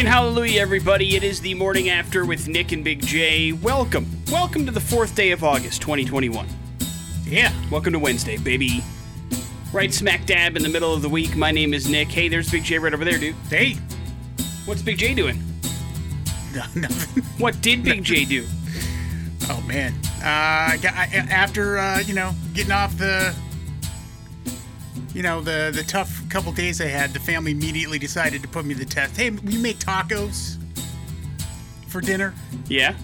and hallelujah, everybody. It is the morning after with Nick and Big J. Welcome. Welcome to the fourth day of August, 2021. Yeah. Welcome to Wednesday, baby. Right smack dab in the middle of the week. My name is Nick. Hey, there's Big J right over there, dude. Hey. What's Big J doing? No, nothing. What did Big J do? Oh man. Uh, I got, I, after uh, you know getting off the, you know the the tough couple days I had, the family immediately decided to put me to the test. Hey, we make tacos for dinner. Yeah?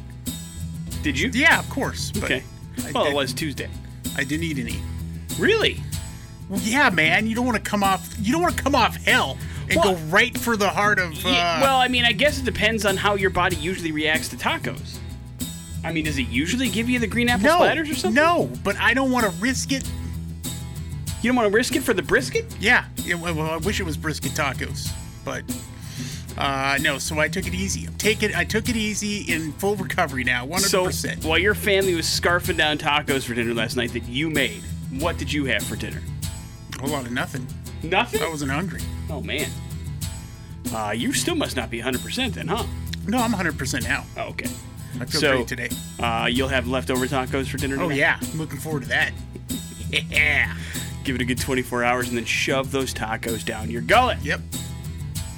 Did you? Yeah, of course. But Okay. I, Well, I, it was Tuesday. I didn't eat any. Really? Well, yeah, man. You don't want to come off. You don't want to come off hell and Well- go right for the heart of. Uh, Yeah, well, I mean, I guess it depends on how your body usually reacts to tacos. I mean, does it usually give you the green apple no, splatters or something? no. But I don't want to risk it. You don't want to risk it for the brisket? Yeah, yeah, well, I wish it was brisket tacos, but uh, no. So I took it easy. Take it. I took it easy in full recovery now, one hundred So, percent. while your family was scarfing down tacos for dinner last night that you made, what did you have for dinner? A whole lot of nothing. Nothing? I wasn't hungry. Oh, man. Uh, you still must not be 100% then, huh? No, I'm one hundred percent now. Oh, okay. I feel So- great today. Uh, you'll have leftover tacos for dinner Oh yeah, I'm looking forward to that. yeah. Give it a good 24 hours and then shove those tacos down your gullet. Yep.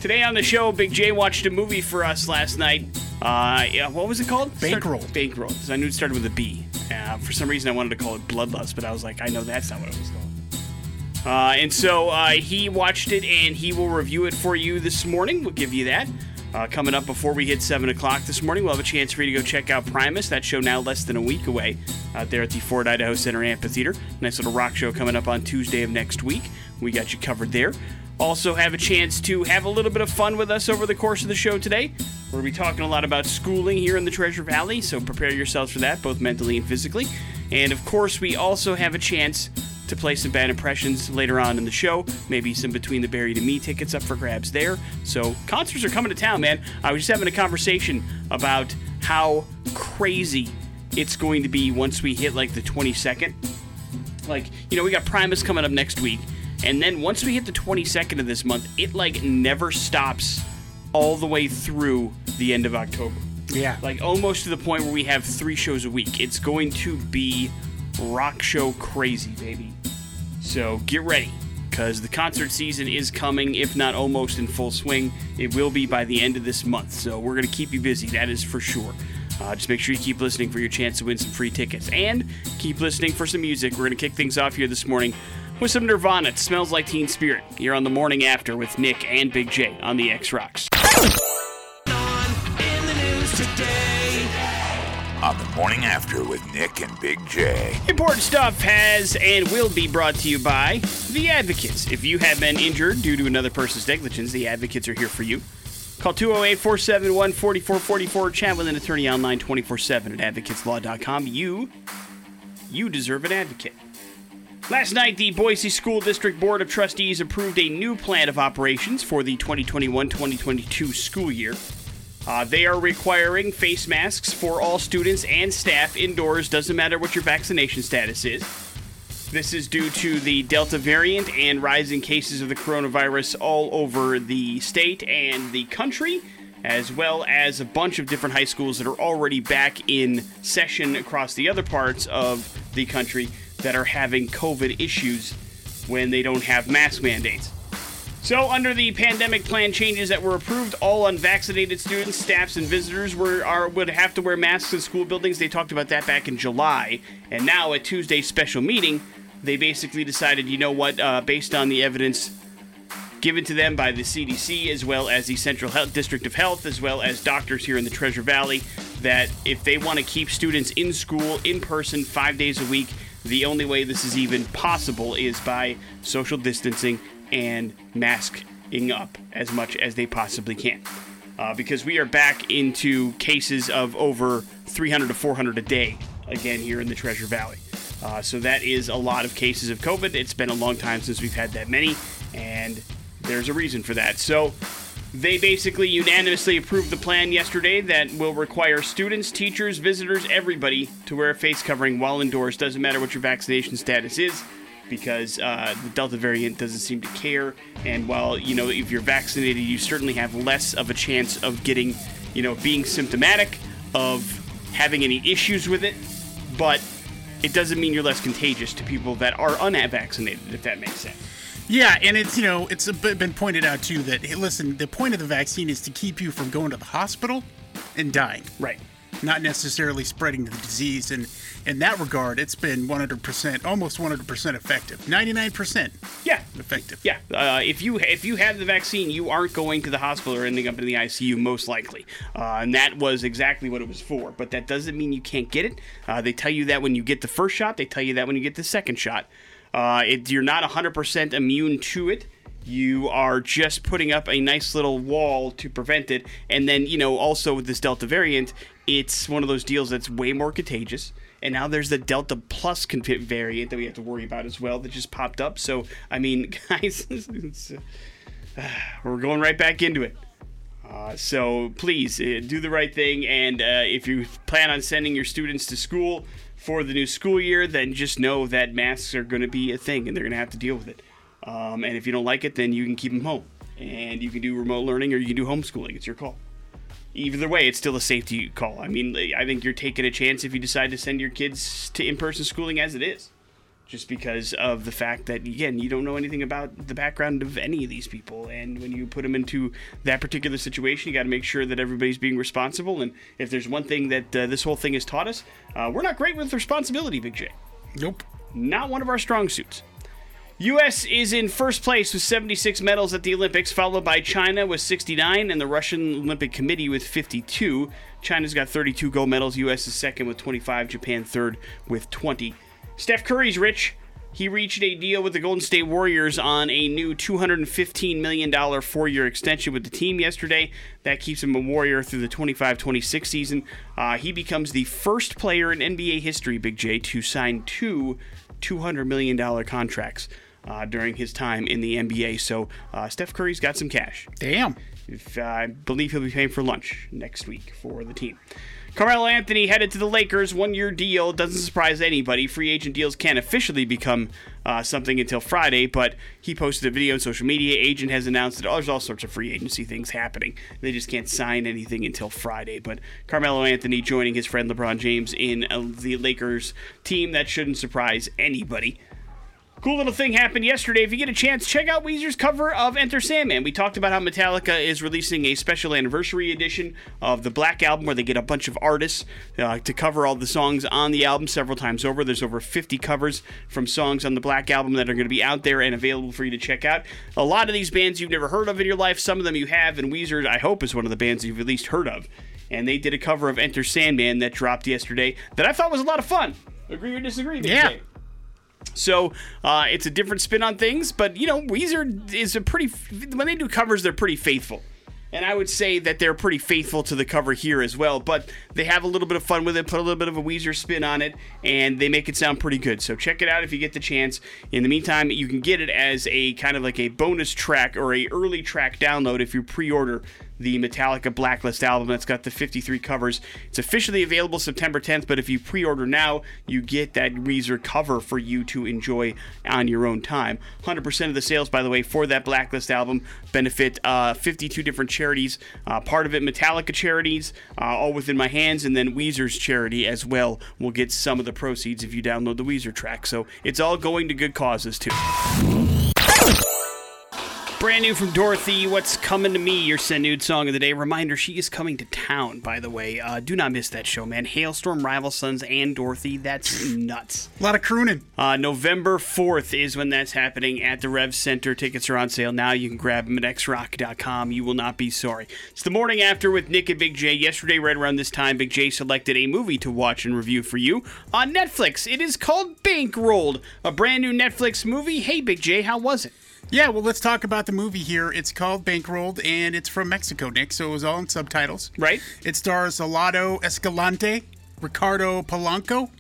Today on the show, Big J watched a movie for us last night. Uh, yeah, what was it called? Bankroll. Start- Bankroll. 'cause I knew it started with a B. Uh, for some reason, I wanted to call it Bloodlust, but I was like, I know that's not what it was called. Uh, and so uh, he watched it, and he will review it for you this morning. We'll give you that. Uh, coming up before we hit 7 o'clock this morning, we'll have a chance for you to go check out Primus. That show now less than a week away out there at the Ford Idaho Center Amphitheater. Nice little rock show coming up on Tuesday of next week. We got you covered there. Also, have a chance to have a little bit of fun with us over the course of the show today. We're going to be talking a lot about schooling here in the Treasure Valley, so prepare yourselves for that, both mentally and physically. And of course, we also have a chance to play some bad impressions later on in the show. Maybe some Between the Buried and Me tickets up for grabs there. So concerts are coming to town, man. I was just having a conversation about how crazy it's going to be once we hit like the 22nd. Like, you know, we got Primus coming up next week. And then once we hit the 22nd of this month, it like never stops all the way through the end of October Yeah. like almost to the point where we have three shows a week. It's going to be rock show crazy, baby. So get ready, because the concert season is coming, if not almost in full swing. It will be by the end of this month. So we're going to keep you busy, that is for sure. Uh, just make sure you keep listening for your chance to win some free tickets. And keep listening for some music. We're going to kick things off here this morning with some Nirvana. It smells like Teen Spirit. You're on the morning after with Nick and Big J on the X Rocks. On the morning after with Nick and Big J. Important stuff has and will be brought to you by The Advocates. If you have been injured due to another person's negligence, The Advocates are here for you. Call 208 471 4444. Chat with an attorney online 24 7 at advocateslaw.com. You, you deserve an advocate. Last night, the Boise School District Board of Trustees approved a new plan of operations for the 2021 2022 school year. Uh, they are requiring face masks for all students and staff indoors, doesn't matter what your vaccination status is. This is due to the Delta variant and rising cases of the coronavirus all over the state and the country, as well as a bunch of different high schools that are already back in session across the other parts of the country that are having COVID issues when they don't have mask mandates. So, under the pandemic plan changes that were approved, all unvaccinated students, staffs, and visitors were are, would have to wear masks in school buildings. They talked about that back in July, and now at Tuesday's special meeting, they basically decided, you know what, uh, based on the evidence given to them by the CDC as well as the Central Health District of Health, as well as doctors here in the Treasure Valley, that if they want to keep students in school in person five days a week, the only way this is even possible is by social distancing and masking up as much as they possibly can. Uh, because we are back into cases of over 300 to 400 a day again here in the Treasure Valley. Uh, so that is a lot of cases of COVID. It's been a long time since we've had that many, and there's a reason for that. So they basically unanimously approved the plan yesterday that will require students, teachers, visitors, everybody to wear a face covering while indoors. Doesn't matter what your vaccination status is. Because uh, the Delta variant doesn't seem to care. And while you know if you're vaccinated, you certainly have less of a chance of getting, you know, being symptomatic, of having any issues with it. But it doesn't mean you're less contagious to people that are unvaccinated, if that makes sense. Yeah, and it's you know it's been pointed out too that hey, listen, the point of the vaccine is to keep you from going to the hospital and dying. Right. Not necessarily spreading the disease, and in that regard, it's been 100%, almost 100% effective, 99%. Yeah, effective. Yeah, uh, if you if you have the vaccine, you aren't going to the hospital or ending up in the ICU most likely, uh, and that was exactly what it was for. But that doesn't mean you can't get it. Uh, they tell you that when you get the first shot. They tell you that when you get the second shot. Uh, it, you're not 100% immune to it. You are just putting up a nice little wall to prevent it. And then, you know, also with this Delta variant, it's one of those deals that's way more contagious. And now there's the Delta Plus variant that we have to worry about as well that just popped up. So, I mean, guys, uh, we're going right back into it. Uh, so please uh, do the right thing. And uh, if you plan on sending your students to school, for the new school year, then just know that masks are going to be a thing and they're going to have to deal with it. Um, and if you don't like it, then you can keep them home. And you can do remote learning or you can do homeschooling. It's your call. Either way, it's still a safety call. I mean, I think you're taking a chance if you decide to send your kids to in person schooling as it is just because of the fact that again you don't know anything about the background of any of these people. And when you put them into that particular situation you got to make sure that everybody's being responsible. And if there's one thing that uh, this whole thing has taught us uh, we're not great with responsibility big j. Nope. Not one of our strong suits U.S. is in first place with 76 medals at the Olympics, followed by China with 69 and the Russian Olympic Committee with 52. China's got 32 gold medals. U.S. is second with 25. Japan third with 20. Steph Curry's rich. He reached a deal with the Golden State Warriors on a new $215 million four year extension with the team yesterday. That keeps him a Warrior through the 25 26 season. Uh, he becomes the first player in NBA history, Big J, to sign two $200 million contracts. Uh, during his time in the NBA. So uh, Steph Curry's got some cash. Damn. If, uh, I believe he'll be paying for lunch next week for the team. Carmelo Anthony headed to the Lakers, one year deal. Doesn't surprise anybody. Free agent deals can't officially become uh, something until Friday, but he posted a video on social media. Agent has announced that oh, there's all sorts of free agency things happening. They just can't sign anything until Friday. But Carmelo Anthony joining his friend LeBron James in uh, the Lakers team, that shouldn't surprise anybody. Cool little thing happened yesterday. If you get a chance, check out Weezer's cover of Enter Sandman. We talked about how Metallica is releasing a special anniversary edition of the Black Album where they get a bunch of artists uh, to cover all the songs on the album several times over. There's over 50 covers from songs on the Black Album that are going to be out there and available for you to check out. A lot of these bands you've never heard of in your life, some of them you have, and Weezer, I hope, is one of the bands you've at least heard of. And they did a cover of Enter Sandman that dropped yesterday that I thought was a lot of fun. Agree or disagree? Yeah. So uh, it's a different spin on things, but you know, Weezer is a pretty when they do covers, they're pretty faithful. And I would say that they're pretty faithful to the cover here as well, but they have a little bit of fun with it, put a little bit of a Weezer spin on it, and they make it sound pretty good. So check it out if you get the chance. In the meantime, you can get it as a kind of like a bonus track or a early track download if you pre-order the Metallica Blacklist album that's got the 53 covers. It's officially available September 10th, but if you pre order now, you get that Weezer cover for you to enjoy on your own time. 100% of the sales, by the way, for that Blacklist album benefit uh, 52 different charities. Uh, part of it, Metallica charities, uh, all within my hands, and then Weezer's charity as well will get some of the proceeds if you download the Weezer track. So it's all going to good causes, too. Brand new from Dorothy, What's Coming to Me, your send Nude song of the day. Reminder, she is coming to town, by the way. Uh, do not miss that show, man. Halestorm, Rival Sons, and Dorothy. That's nuts. A lot of crooning. Uh, November 4th is when that's happening at the Rev Center. Tickets are on sale now. You can grab them at xrock.com. You will not be sorry. It's the morning after with Nick and Big J. Yesterday, right around this time, Big J selected a movie to watch and review for you on Netflix. It is called Bankrolled, a brand new Netflix movie. Hey, Big J, how was it? Yeah, well, let's talk about the movie here. It's called Bankrolled, and it's from Mexico, Nick, so it was all in subtitles. Right. It stars Alado Escalante, Ricardo Polanco,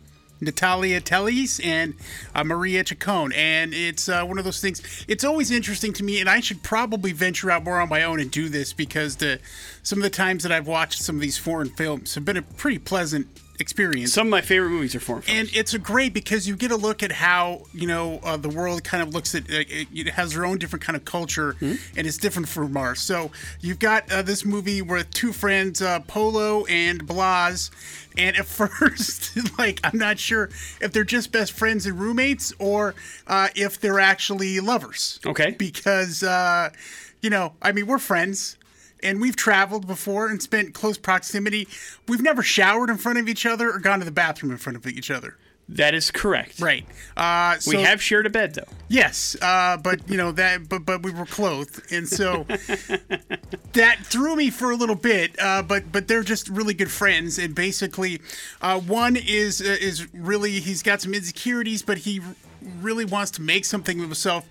Natalia Tellez, and uh, Maria Chacon. And it's uh, one of those things. It's always interesting to me, and I should probably venture out more on my own and do this because the some of the times that I've watched some of these foreign films have been a pretty pleasant experience. Some of my favorite movies are foreign films. and it's a great because you get a look at how you know uh, the world kind of looks at uh, it, it has their own different kind of culture Hmm? and it's different from ours so you've got uh, this movie with two friends uh, polo and blas and at first like i'm not sure if they're just best friends and roommates or uh, if they're actually lovers Okay. because uh, you know i mean we're friends and we've traveled before and spent close proximity. We've never showered in front of each other or gone to the bathroom in front of each other. that is correct. Right. Uh, so, We have shared a bed though. yes, uh, but you know that, but but we were clothed, and so that threw me for a little bit. Uh, but but they're just really good friends, and basically, uh, one is uh, is really he's got some insecurities, but he really wants to make something of himself.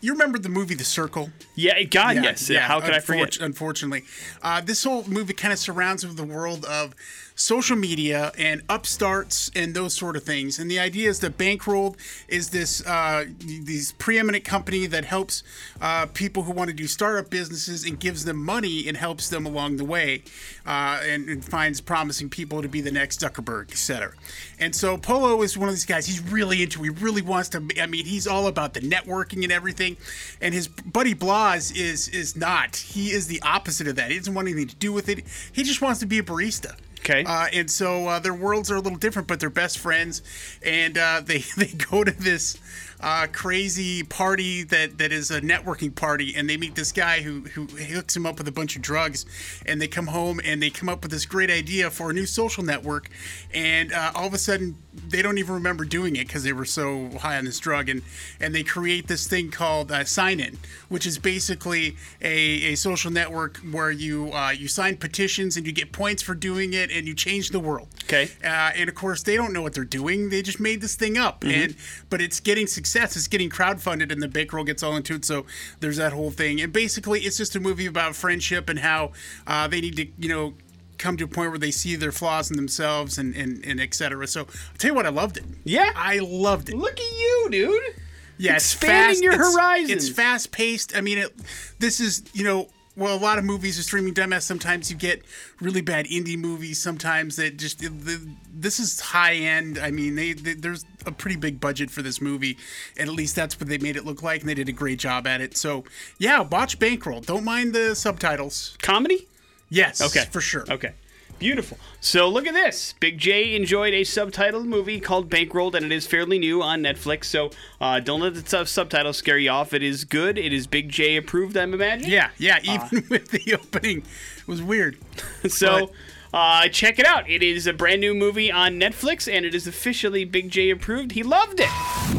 You remember the movie The Circle? Yeah, God, yes. Yeah, How could I forget? unfortu- Unfortunately, uh, this whole movie kind of surrounds with the world of social media and upstarts and those sort of things. And the idea is that Bankrolled is this uh, these preeminent company that helps uh, people who want to do startup businesses and gives them money and helps them along the way, uh, and, and finds promising people to be the next Zuckerberg, etc. And so Polo is one of these guys. He's really into. He really wants to. I mean, he's all about the networking and everything. And his buddy Blas is is not. He is the opposite of that. He doesn't want anything to do with it. He just wants to be a barista. Okay. Uh, and so uh, their worlds are a little different, but they're best friends, and uh, they they go to this uh, crazy party that, that is a networking party, and they meet this guy who who hooks him up with a bunch of drugs, and they come home and they come up with this great idea for a new social network, and uh, all of a sudden they don't even remember doing it because they were so high on this drug, and and they create this thing called uh, Sign In, which is basically a, a social network where you uh, you sign petitions and you get points for doing it, and you change the world. Okay. Uh, and of course, they don't know what they're doing. They just made this thing up, and but it's getting success. It's getting crowdfunded, and the bankroll gets all into it. So there's that whole thing. And basically, it's just a movie about friendship and how uh, they need to, you know, come to a point where they see their flaws in themselves and and, and et cetera. So I'll tell you what, I loved it. Yeah? I loved it. Look at you, dude. Yeah, it's Expanding fast, your it's- horizons. It's fast paced. I mean, it, this is you know. Well, a lot of movies are streaming dumbass. Sometimes you get really bad indie movies. Sometimes that just the, this is high end. I mean, they, they there's a pretty big budget for this movie, and at least that's what they made it look like, and they did a great job at it. So, yeah, watch Bankroll. Don't mind the subtitles. Comedy? Yes, Okay. for sure. Okay. Beautiful. So look at this. Big J enjoyed a subtitled movie called Bankrolled, and it is fairly new on Netflix. So uh, don't let the sub- subtitles scare you off. It is good. It is Big J approved, I'm imagining. Yeah, yeah. Uh, Even with the opening, it was weird. So uh, check it out. It is a brand new movie on Netflix, and it is officially Big J approved. He loved it.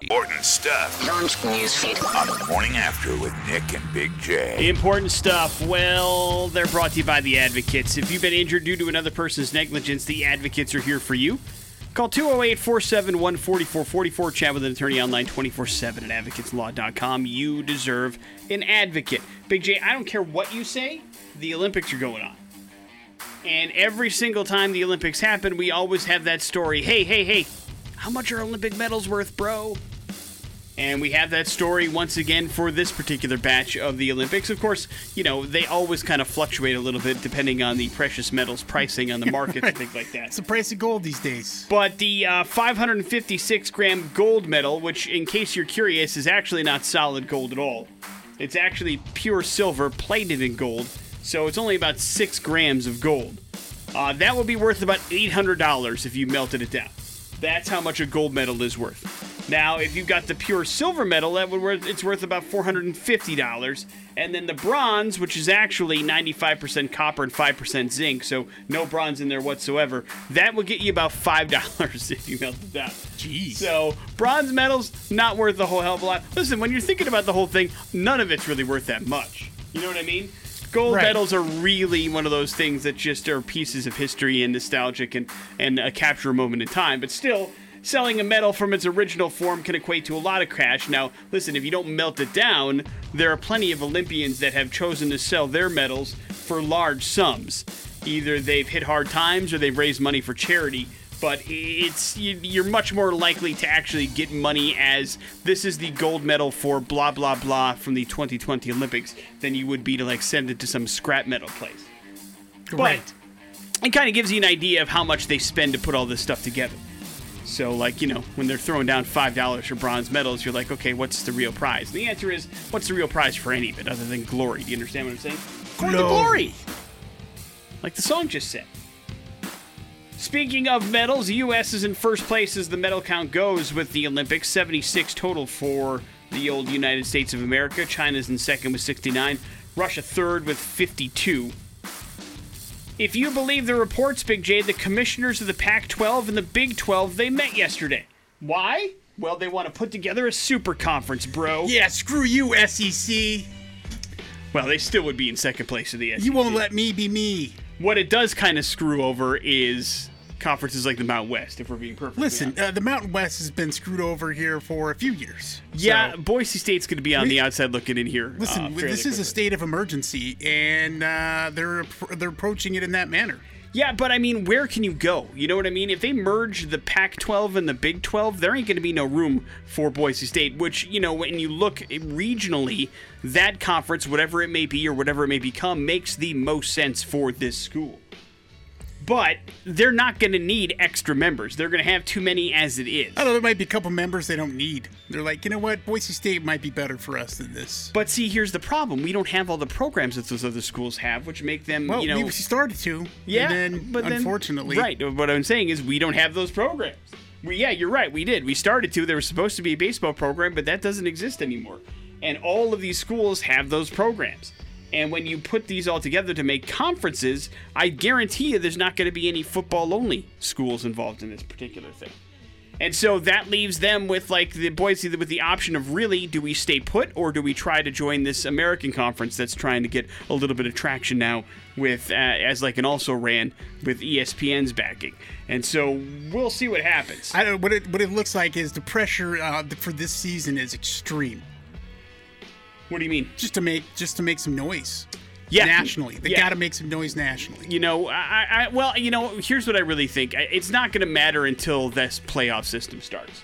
Important stuff Launch newsfeed. on the morning after with Nick and Big J. Important stuff. Well, they're brought to you by the Advocates. If you've been injured due to another person's negligence, the Advocates are here for you. Call 208 471 4444. Chat with an attorney online 24 7 at advocateslaw.com. You deserve an advocate. Big J, I don't care what you say, the Olympics are going on. And every single time the Olympics happen, we always have that story hey, hey, hey, how much are Olympic medals worth, bro? And we have that story once again for this particular batch of the Olympics. Of course, you know, they always kind of fluctuate a little bit depending on the precious metals pricing on the markets and things like that. It's the price of gold these days. But the uh, 556 gram gold medal, which, in case you're curious, is actually not solid gold at all. It's actually pure silver plated in gold, so it's only about six grams of gold. Uh, that would be worth about $800 if you melted it down. That's how much a gold medal is worth. Now, if you've got the pure silver medal, that would worth it's worth about $450. And then the bronze, which is actually 95% copper and 5% zinc, so no bronze in there whatsoever, that will get you about $5 if you melt it down. Jeez. So bronze medals not worth a whole hell of a lot. Listen, when you're thinking about the whole thing, none of it's really worth that much. You know what I mean? Gold Right. medals are really one of those things that just are pieces of history and nostalgic and and uh, capture a moment in time. But still, selling a medal from its original form can equate to a lot of cash. Now, listen, if you don't melt it down, there are plenty of Olympians that have chosen to sell their medals for large sums. Either they've hit hard times or they've raised money for charity but it's you- you're much more likely to actually get money as this is the gold medal for blah blah blah from the 2020 Olympics than you would be to like send it to some scrap metal place. right. it kind of gives you an idea of how much they spend to put all this stuff together. So, like, you know, when they're throwing down $5 for bronze medals, you're like, okay, what's the real prize? And the answer is, what's the real prize for any of it other than glory? Do you understand what I'm saying? For the glory! Like the song just said. Speaking of medals, the U.S. is in first place as the medal count goes with the Olympics 76 total for the old United States of America. China's in second with 69. Russia third with 52. If you believe the reports, Big J, the commissioners of the Pac 12 and the Big 12, they met yesterday. Why? Well, they want to put together a super conference, bro. Yeah, screw you, SEC. Well, they still would be in second place in the SEC. You won't let me be me. What it does kind of screw over is conferences like the Mountain West, if we're being perfect. Listen, uh, the Mountain West has been screwed over here for a few years. yeah, So, Boise State's going to be on We- the outside looking in here. listen, uh, this is a state of emergency, and uh, they're they're approaching it in that manner. Yeah, but I mean, where can you go? You know what I mean? If they merge the Pac 12 and the Big 12, there ain't going to be no room for Boise State, which, you know, when you look regionally, that conference, whatever it may be or whatever it may become, makes the most sense for this school. But they're not going to need extra members. They're going to have too many as it is. I know, there might be a couple members they don't need. They're like, you know what, Boise State might be better for us than this. But see, here's the problem: we don't have all the programs that those other schools have, which make them, Well, you know, we started to. yeah. and then, but then- unfortunately, right? What I'm saying is, we don't have those programs. We, yeah, you're right. We did. We started to. There was supposed to be a baseball program, but that doesn't exist anymore. And all of these schools have those programs. And when you put these all together to make conferences, I guarantee you there's not going to be any football only schools involved in this particular thing. And so that leaves them with like the Boise with the option of really do we stay put or do we try to join this American conference that's trying to get a little bit of traction now with uh, as like an also ran with ESPN's backing. And so we'll see what happens. I don't. What it what it looks like is the pressure uh, for this season is extreme. What do you mean? Just to make just to make some noise. Yeah. nationally, they Yeah. got to make some noise nationally. You know, I, I well, you know, here's what I really think. It's not going to matter until this playoff system starts,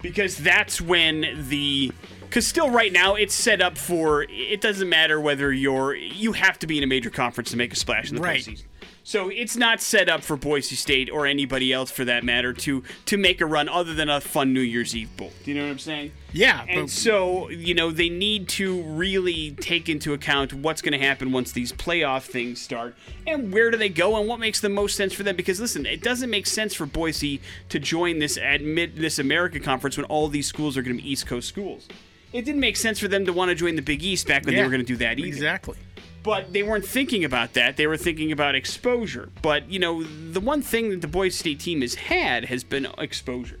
because that's when the because still right now it's set up for it doesn't matter whether you're you have to be in a major conference to make a splash in the Right. postseason. So it's not set up for Boise State or anybody else for that matter to to make a run other than a fun New Year's Eve bowl. Do you know what I'm saying? Yeah, And but so, you know, they need to really take into account what's going to happen once these playoff things start and where do they go and what makes the most sense for them. Because, listen, it doesn't make sense for Boise to join this admit this America conference when all these schools are going to be East Coast schools. It didn't make sense for them to want to join the Big East back when they were going to do that either. Exactly. But they weren't thinking about that. They were thinking about exposure. But, you know, the one thing that the Boise State team has had has been exposure.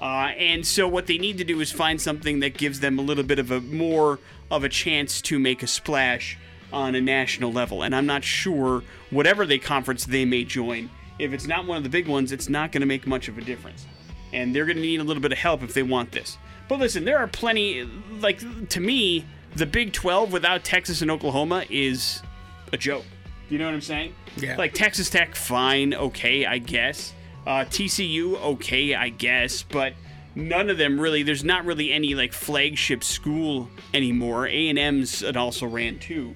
Uh, and so what they need to do is find something that gives them a little bit of a more of a chance to make a splash on a national level. And I'm not sure whatever they conference they may join, if it's not one of the big ones, it's not going to make much of a difference. And they're going to need a little bit of help if they want this. But listen, there are plenty like to me, the Big 12 without Texas and Oklahoma is a joke. You know what I'm saying? Yeah. Like Texas Tech, fine, okay, I guess. Uh, TCU, okay, I guess, but none of them really. There's not really any like flagship school anymore. A and M's and also ran too.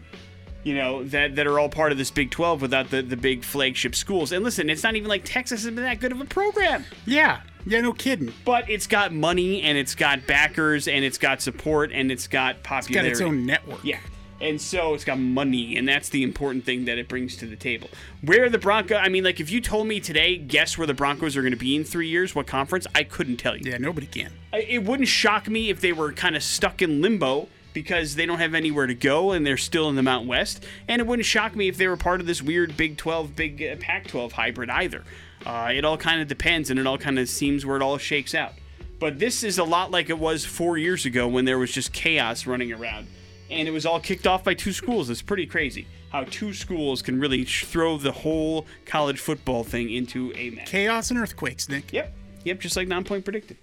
You know that that are all part of this Big 12 without the the big flagship schools. And listen, it's not even like Texas has been that good of a program Yeah, yeah, no kidding. but it's got money and it's got backers and it's got support and it's got popularity. Got its own network. Yeah. And so it's got money, and that's the important thing that it brings to the table. Where the Bronco, I mean, like if you told me today, guess where the Broncos are going to be in three years, what conference, I couldn't tell you. Yeah, nobody can. I- It wouldn't shock me if they were kind of stuck in limbo because they don't have anywhere to go and they're still in the Mountain West. And it wouldn't shock me if they were part of this weird Big 12, Big uh, Pac 12 hybrid either. Uh, it all kind of depends and it all kind of seems where it all shakes out. But this is a lot like it was four years ago when there was just chaos running around. And it was all kicked off by two schools. It's pretty crazy how two schools can really sh- throw the whole college football thing into a mess. Chaos and earthquakes, Nick. Yep. Yep, just like Nonpoint predicted.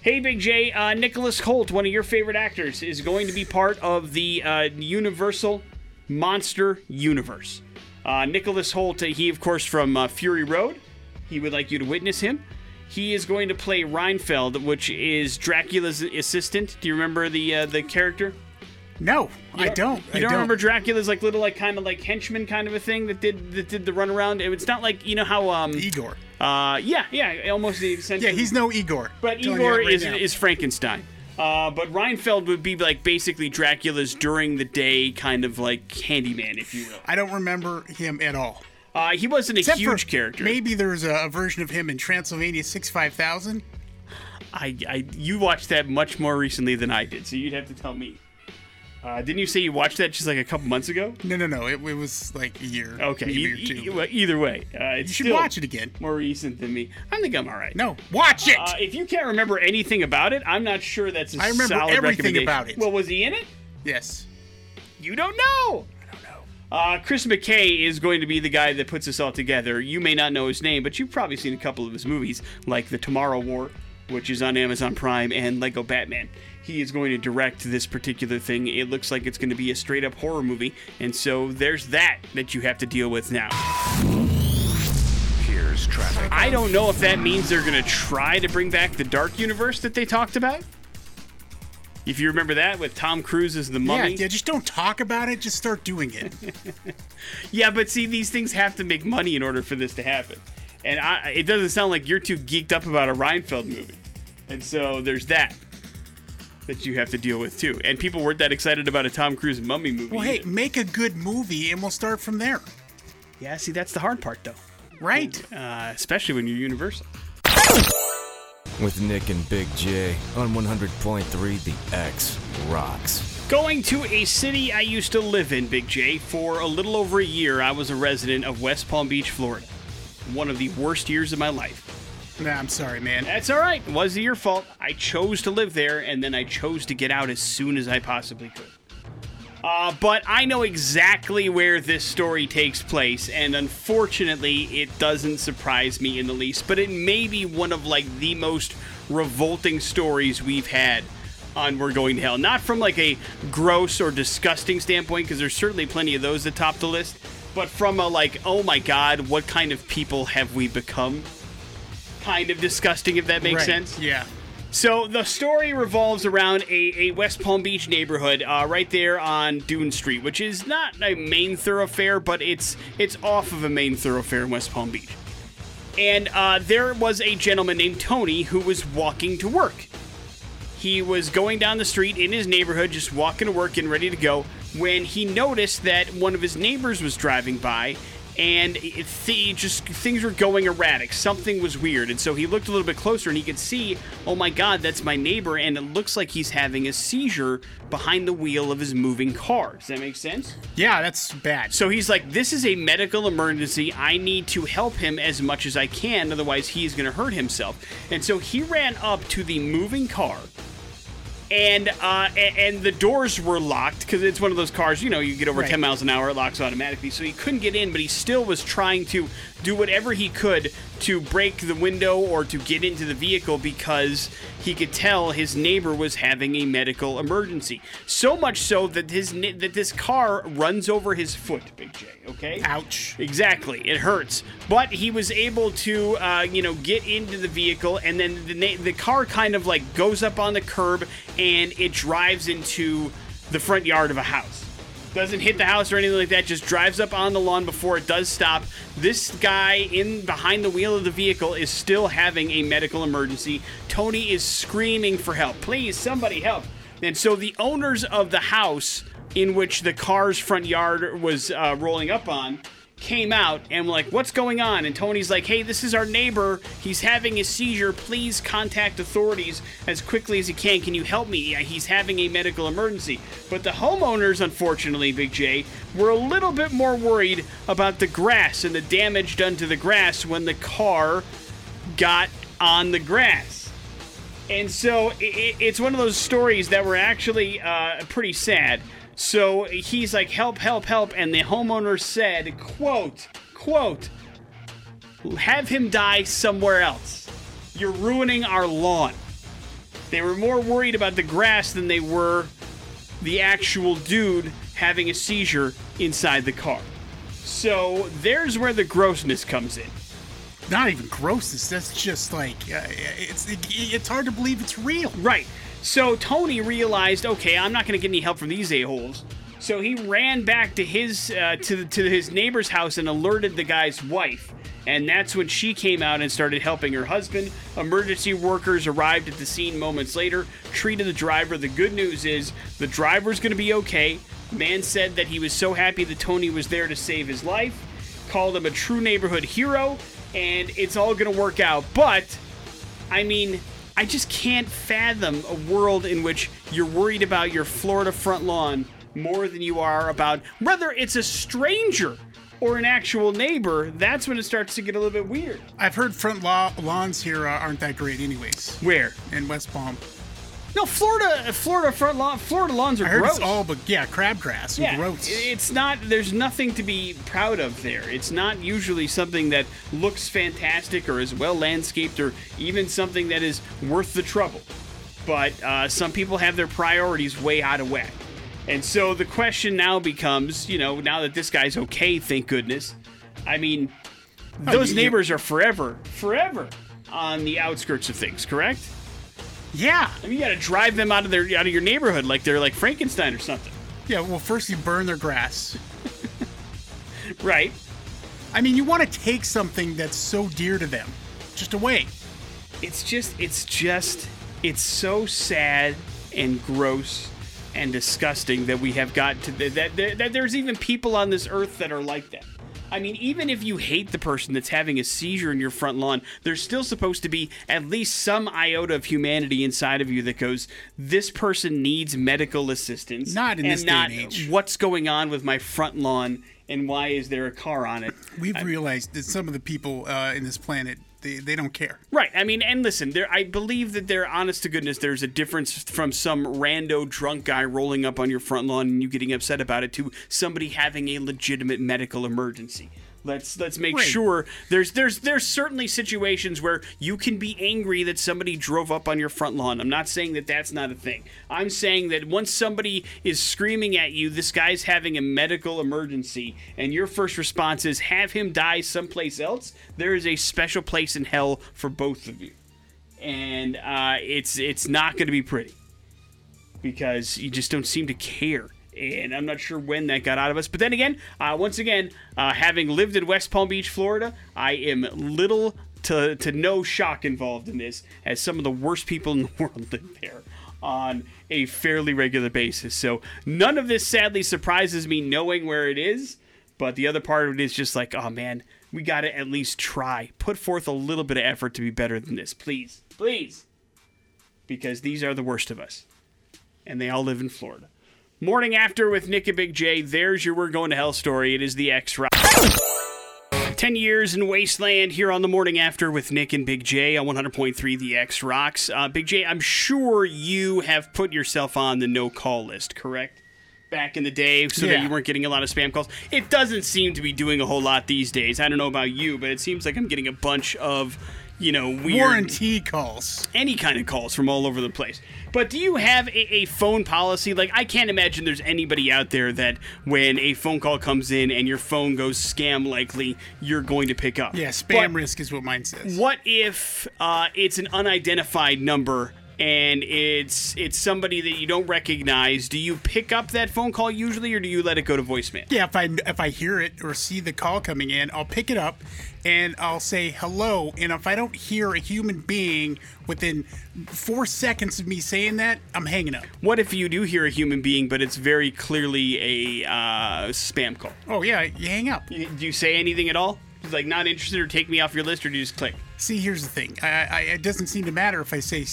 Hey, Big J, uh, Nicholas Hoult, one of your favorite actors, is going to be part of the uh, Universal Monster Universe. Uh, Nicholas Hoult, he, of course, from uh, Fury Road. He would like you to witness him. He is going to play Renfield, which is Dracula's assistant. Do you remember the uh, the character? No, I don't. You I don't, remember Dracula's like little like kind of like henchman kind of a thing that did that did the run around? It's not like you know how um Igor? uh yeah yeah almost the sense Yeah, he's no Igor. but Igor right is now. is Frankenstein. Uh, but Renfield would be like basically Dracula's during the day kind of like handyman, if you will. I don't remember him at all. Uh, he wasn't a Except huge character. Maybe there's a, a version of him in Transylvania Six Five Thousand. I, I you watched that much more recently than I did, so you'd have to tell me. Uh, didn't you say you watched that just like a couple months ago? No, no, no. It, it was like a year. Okay, e- or two. e- well, either way, uh, it's you should watch it again. More recent than me. I think I'm all right. No, watch it. Uh, if you can't remember anything about it, I'm not sure that's a I remember solid everything about it. Well, was he in it? yes. You don't know. I don't know. Uh, Chris McKay is going to be the guy that puts this all together. You may not know his name, but you've probably seen a couple of his movies, like The Tomorrow War, which is on Amazon Prime, and Lego Batman. He is going to direct this particular thing. It looks like it's going to be a straight up horror movie, and so there's that that you have to deal with now. Here's traffic. I don't know if that means they're going to try to bring back the Dark Universe that they talked about. If you remember that with Tom Cruise as the Yeah, mummy. yeah. Just don't talk about it. Just start doing it. Yeah, but see, these things have to make money in order for this to happen. And I, it doesn't sound like you're too geeked up about a Renfield movie. And so there's that that you have to deal with too. And people weren't that excited about a Tom Cruise mummy movie. well, hey, either. make a good movie, and we'll start from there. yeah, see, that's the hard part though, Right. uh, especially when you're Universal. With Nick and Big J on 100.3 The X Rocks. Going to a city I used to live in, Big J. For a little over a year, I was a resident of West Palm Beach, Florida. One of the worst years of my life. Nah, I'm sorry, man. That's all right. It wasn't your fault. I chose to live there, and then I chose to get out as soon as I possibly could. Uh, but I know exactly where this story takes place, and unfortunately, it doesn't surprise me in the least. But it may be one of like the most revolting stories we've had on We're Going to Hell. Not from like a gross or disgusting standpoint, because there's certainly plenty of those that top the list, but from a like, oh my god, what kind of people have we become? Kind of disgusting, if that makes right. sense. Yeah. So the story revolves around a, a West Palm Beach neighborhood, uh, right there on Dune Street, which is not a main thoroughfare, but it's it's off of a main thoroughfare in West Palm Beach. And uh, there was a gentleman named Tony who was walking to work. He was going down the street in his neighborhood, just walking to work and ready to go, when he noticed that one of his neighbors was driving by, and it, just things were going erratic. Something was weird, and so he looked a little bit closer, and he could see, oh my God, that's my neighbor, and it looks like he's having a seizure behind the wheel of his moving car. Does that make sense? Yeah, that's bad. So he's like, This is a medical emergency. I need to help him as much as I can, otherwise, he's going to hurt himself. And so he ran up to the moving car. And uh, and the doors were locked because it's one of those cars. You know, you get over Right. 10 miles an hour, it locks automatically. So he couldn't get in, but he still was trying to do whatever he could to break the window or to get into the vehicle because he could tell his neighbor was having a medical emergency. So much so that his that this car runs over his foot, Big J. Okay. Ouch. Exactly, it hurts. But he was able to, uh, you know, get into the vehicle, and then the na- the car kind of like goes up on the curb, and it drives into the front yard of a house. Doesn't hit the house or anything like that. Just drives up on the lawn before it does stop. This guy in behind the wheel of the vehicle is still having a medical emergency. Tony is screaming for help. Please, somebody help! And so the owners of the house in which the car's front yard was uh, rolling up on came out and were like, What's going on? And Tony's like, Hey, this is our neighbor. He's having a seizure. Please contact authorities as quickly as you can. Can you help me? He's having a medical emergency. But the homeowners, unfortunately, Big J, were a little bit more worried about the grass and the damage done to the grass when the car got on the grass. And so i i- it's one of those stories that were actually uh, pretty sad. So he's like, help, help, help. And the homeowner said, quote, quote, have him die somewhere else. You're ruining our lawn. They were more worried about the grass than they were the actual dude having a seizure inside the car. So there's where the grossness comes in. Not even grossness. That's just like uh, it's it's hard to believe it's real. Right. So Tony realized, okay, I'm not going to get any help from these a holes. So he ran back to his uh, to to his neighbor's house and alerted the guy's wife. And that's when she came out and started helping her husband. Emergency workers arrived at the scene moments later, treated the driver. The good news is the driver's going to be okay. Man said that he was so happy that Tony was there to save his life, called him a true neighborhood hero, and it's all going to work out. But, I mean, I just can't fathom a world in which you're worried about your Florida front lawn more than you are about whether it's a stranger or an actual neighbor. That's when it starts to get a little bit weird. I've heard front law- lawns here uh, aren't that great, anyways. Where? In West Palm, No, Florida, Florida front lawn, Florida lawns are I heard gross. it's all but yeah, crabgrass yeah, groats. it's not. There's nothing to be proud of there. It's not usually something that looks fantastic or is well landscaped or even something that is worth the trouble. But uh, some people have their priorities way out of whack. And so the question now becomes, you know, now that this guy's okay, thank goodness. I mean, those you- you- neighbors are forever, forever on the outskirts of things, correct? Yeah, I mean, you got to drive them out of their out of your neighborhood like they're like Frankenstein or something, yeah. Well, first you burn their grass. right? I mean, you want to take something that's so dear to them, just away. It's just, it's just, it's so sad and gross and disgusting that we have got to that, that, that there's even people on this earth that are like that. I mean, even if you hate the person that's having a seizure in your front lawn, there's still supposed to be at least some iota of humanity inside of you that goes, "This person needs medical assistance." Not in and this day not and age. What's going on with my front lawn, and why is there a car on it? We've realized that some of the people uh, in this planet they, they don't care. Right. I mean, and listen, there. I believe that they're honest to goodness, there's a difference from some rando drunk guy rolling up on your front lawn and you getting upset about it to somebody having a legitimate medical emergency. Let's let's make Right. sure there's there's there's certainly situations where you can be angry that somebody drove up on your front lawn. I'm not saying that that's not a thing. I'm saying that once somebody is screaming at you, this guy's having a medical emergency, and your first response is have him die someplace else. There is a special place in hell for both of you, and uh, it's it's not going to be pretty because you just don't seem to care. And I'm not sure when that got out of us. But then again, uh, once again, uh, having lived in West Palm Beach, Florida, I am little to, to no shock involved in this, as some of the worst people in the world live there on a fairly regular basis. So none of this sadly surprises me knowing where it is. But the other part of it is just like, oh man, we got to at least try. Put forth a little bit of effort to be better than this. Please. Please. Because these are the worst of us and they all live in Florida. Morning after with Nick and Big J. There's your We're Going to Hell story. It is the X Rock. 10 years in Wasteland here on the morning after with Nick and Big J on 100.3 The X Rocks. Uh, Big J, I'm sure you have put yourself on the no call list, correct? Back in the day, so that you weren't getting a lot of spam calls. It doesn't seem to be doing a whole lot these days. I don't know about you, but it seems like I'm getting a bunch of, you know, weird Warranty calls. any kind of calls from all over the place. But do you have a, a phone policy? Like, I can't imagine there's anybody out there that when a phone call comes in and your phone goes scam likely, you're going to pick up. Yeah, spam But risk is what mine says. What if uh, it's an unidentified number? And it's it's somebody that you don't recognize. Do you pick up that phone call usually, or do you let it go to voicemail? Yeah, if I if I hear it or see the call coming in, I'll pick it up and I'll say hello. And if I don't hear a human being within four seconds of me saying that, I'm hanging up. What if you do hear a human being, but it's very clearly a uh, spam call? Oh yeah, you hang up. You- Do you say anything at all? Like not interested or take me off your list, or do you just click? See, here's the thing. I, I it doesn't seem to matter if I say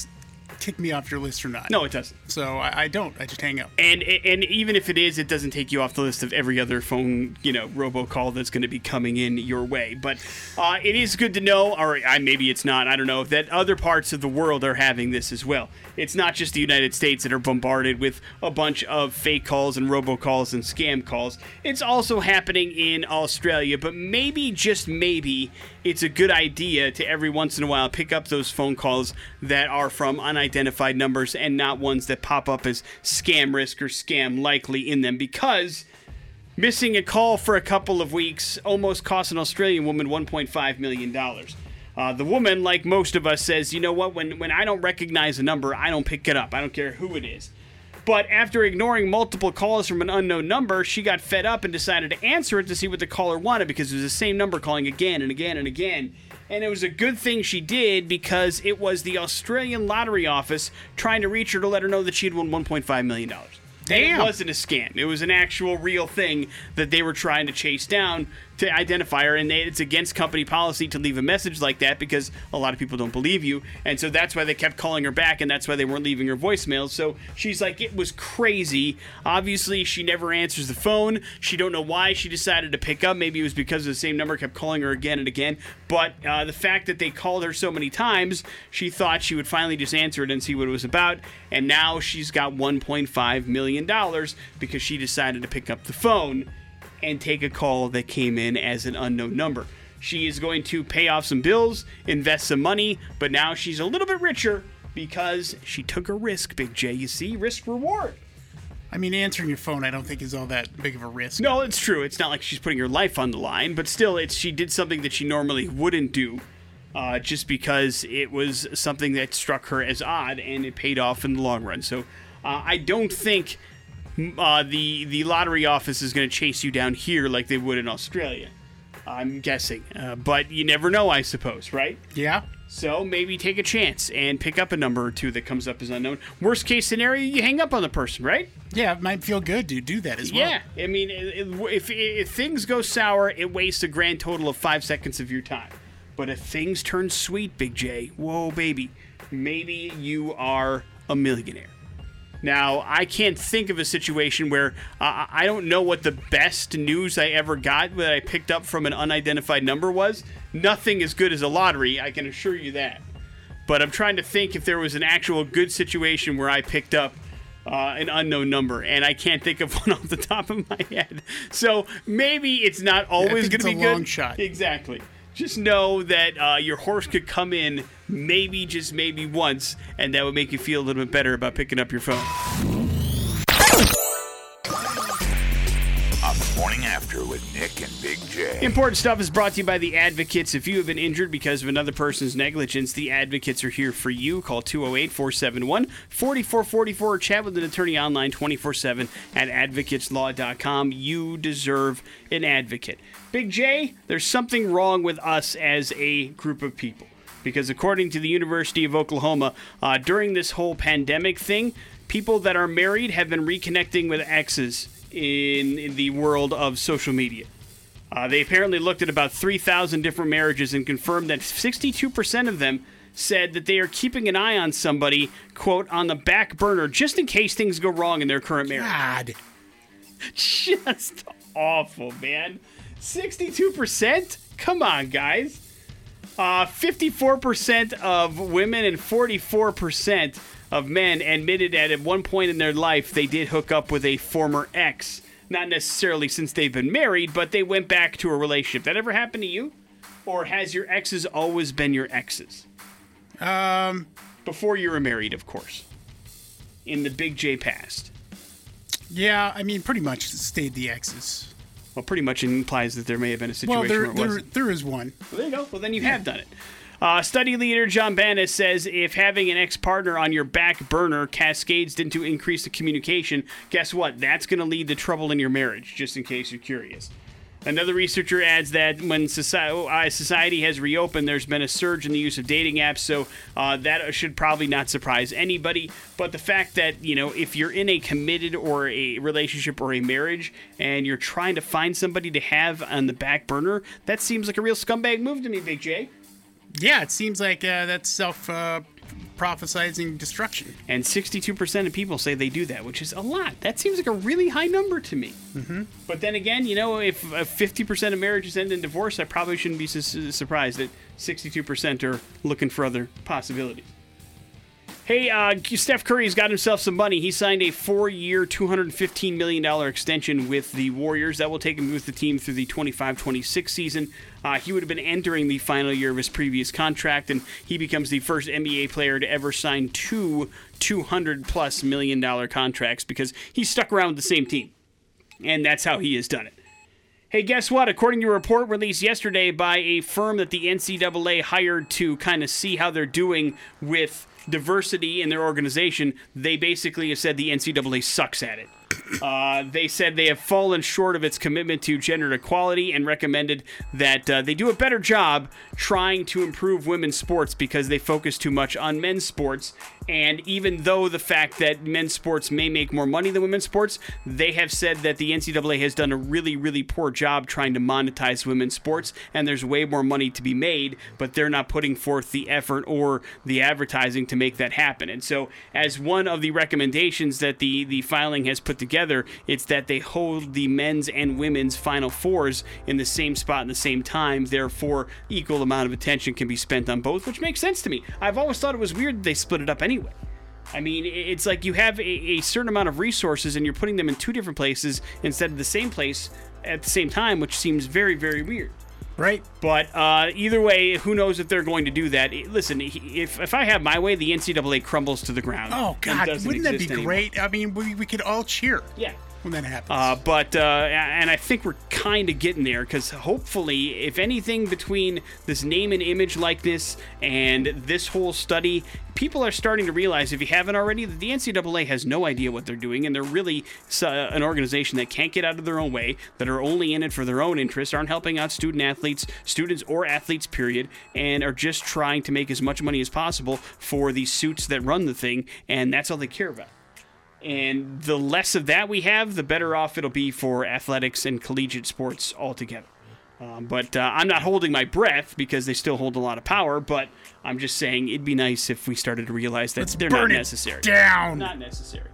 kick me off your list or not. No, it doesn't. So I, I don't. I just hang up. And and even if it is, it doesn't take you off the list of every other phone, you know, robocall that's going to be coming in your way. But uh, it is good to know, or uh, maybe it's not. I don't know that other parts of the world are having this as well. It's not just the United States that are bombarded with a bunch of fake calls and robocalls and scam calls. It's also happening in Australia. But maybe, just maybe, it's a good idea to every once in a while pick up those phone calls that are from unidentified numbers and not ones that pop up as scam risk or scam likely in them because missing a call for a couple of weeks almost cost an Australian woman $1.5 million. Uh, the woman, like most of us, says, you know what? When when I don't recognize a number, I don't pick it up. I don't care who it is. But after ignoring multiple calls from an unknown number, she got fed up and decided to answer it to see what the caller wanted because it was the same number calling again and again and again. And it was a good thing she did because it was the Australian Lottery Office trying to reach her to let her know that she had won $1.5 million. Damn. It wasn't a scam. It was an actual real thing that they were trying to chase down to identify her. And it's against company policy to leave a message like that because a lot of people don't believe you. And so that's why they kept calling her back, and that's why they weren't leaving her voicemails. So she's like, it was crazy. Obviously, she never answers the phone. She don't know why she decided to pick up. Maybe it was because the same number kept calling her again and again. But uh, the fact that they called her so many times, she thought she would finally just answer it and see what it was about. And now she's got $1.5 million because she decided to pick up the phone and take a call that came in as an unknown number. She is going to pay off some bills, invest some money, but now she's a little bit richer because she took a risk, Big J. You see, risk reward. I mean, answering your phone, I don't think is all that big of a risk. No, it's true. It's not like she's putting her life on the line, but still, it's she did something that she normally wouldn't do, uh, just because it was something that struck her as odd and it paid off in the long run. So, uh, I don't think uh, the the lottery office is going to chase you down here like they would in Australia. I'm guessing, uh, but you never know, I suppose, right? Yeah. So maybe take a chance and pick up a number or two that comes up as unknown. Worst case scenario, you hang up on the person, right? Yeah, it might feel good to do that as well. Yeah, I mean, it- if, if things go sour, it wastes a grand total of five seconds of your time. But if things turn sweet, Big J, whoa, baby, maybe you are a millionaire. Now, I can't think of a situation where uh, I don't know what the best news I ever got that I picked up from an unidentified number was. Nothing as good as a lottery, I can assure you that. But I'm trying to think if there was an actual good situation where I picked up uh, an unknown number, and I can't think of one off the top of my head. So maybe it's not always think going to be a good. long shot. Exactly. Just know that uh, your horse could come in maybe, just maybe once, and that would make you feel a little bit better about picking up your phone. On the morning after with Nick and Important stuff is brought to you by the Advocates. If you have been injured because of another person's negligence, the Advocates are here for you. Call 208 471 4444 or chat with an attorney online 24 7 at advocateslaw.com. You deserve an advocate. Big J, there's something wrong with us as a group of people. Because according to the University of Oklahoma, uh, during this whole pandemic thing, people that are married have been reconnecting with exes in, in the world of social media. Uh, they apparently looked at about 3,000 different marriages and confirmed that 62% of them said that they are keeping an eye on somebody, quote, on the back burner just in case things go wrong in their current marriage. God. Just awful, man. 62%? Come on, guys. Uh, 54% of women and 44% of men admitted that at one point in their life they did hook up with a former ex. Not necessarily since they've been married, but they went back to a relationship. That ever happened to you? Or has your exes always been your exes? Um, Before you were married, of course. In the Big J past. yeah, I mean, pretty much stayed the exes. Well, pretty much implies that there may have been a situation Well, there, where it there, wasn't. there is one. Well, there you go. Well, then you have done it. Uh, study leader John Bannis says if having an ex partner on your back burner cascades into increase the communication, guess what? That's going to lead to trouble in your marriage, just in case you're curious. Another researcher adds that when society, uh, society has reopened, there's been a surge in the use of dating apps, so uh, that should probably not surprise anybody. But the fact that, you know, if you're in a committed or a relationship or a marriage and you're trying to find somebody to have on the back burner, that seems like a real scumbag move to me, Big J. Yeah, it seems like uh, that's self uh, prophesizing destruction. And 62% of people say they do that, which is a lot. That seems like a really high number to me. Mm-hmm. But then again, you know, if uh, 50% of marriages end in divorce, I probably shouldn't be su- surprised that 62% are looking for other possibilities. Hey, uh, Steph Curry's got himself some money. He signed a four-year, $215 million extension with the Warriors. That will take him with the team through the 25-26 season. Uh, he would have been entering the final year of his previous contract, and he becomes the first NBA player to ever sign two 200-plus million dollar contracts because he stuck around with the same team. And that's how he has done it. Hey, guess what? According to a report released yesterday by a firm that the NCAA hired to kind of see how they're doing with diversity in their organization, they basically have said the NCAA sucks at it. Uh, they said they have fallen short of its commitment to gender equality and recommended that uh, they do a better job trying to improve women's sports because they focus too much on men's sports. And even though the fact that men's sports may make more money than women's sports, they have said that the NCAA has done a really, really poor job trying to monetize women's sports, and there's way more money to be made, but they're not putting forth the effort or the advertising to make that happen. And so, as one of the recommendations that the, the filing has put together, it's that they hold the men's and women's Final Fours in the same spot in the same time. Therefore, equal amount of attention can be spent on both, which makes sense to me. I've always thought it was weird they split it up anyway. I mean, it's like you have a, a, certain amount of resources and you're putting them in two different places instead of the same place at the same time, which seems very, very weird. Right. But uh, either way, who knows if they're going to do that? Listen, if, if I have my way, the NCAA crumbles to the ground. Oh, God. Wouldn't that be anymore. great? I mean, we, we could all cheer. Yeah when that happens. Uh, but uh, and I think we're kind of getting there because hopefully, if anything, between this name and image likeness and this whole study, people are starting to realize, if you haven't already, that the NCAA has no idea what they're doing, and they're really uh, an organization that can't get out of their own way, that are only in it for their own interests, aren't helping out student athletes, students or athletes, period, and are just trying to make as much money as possible for the suits that run the thing, and that's all they care about. And the less of that we have, the better off it'll be for athletics and collegiate sports altogether. Um, but uh, I'm not holding my breath because they still hold a lot of power. But I'm just saying it'd be nice if we started to realize that Let's they're not necessary. Down. Not necessary.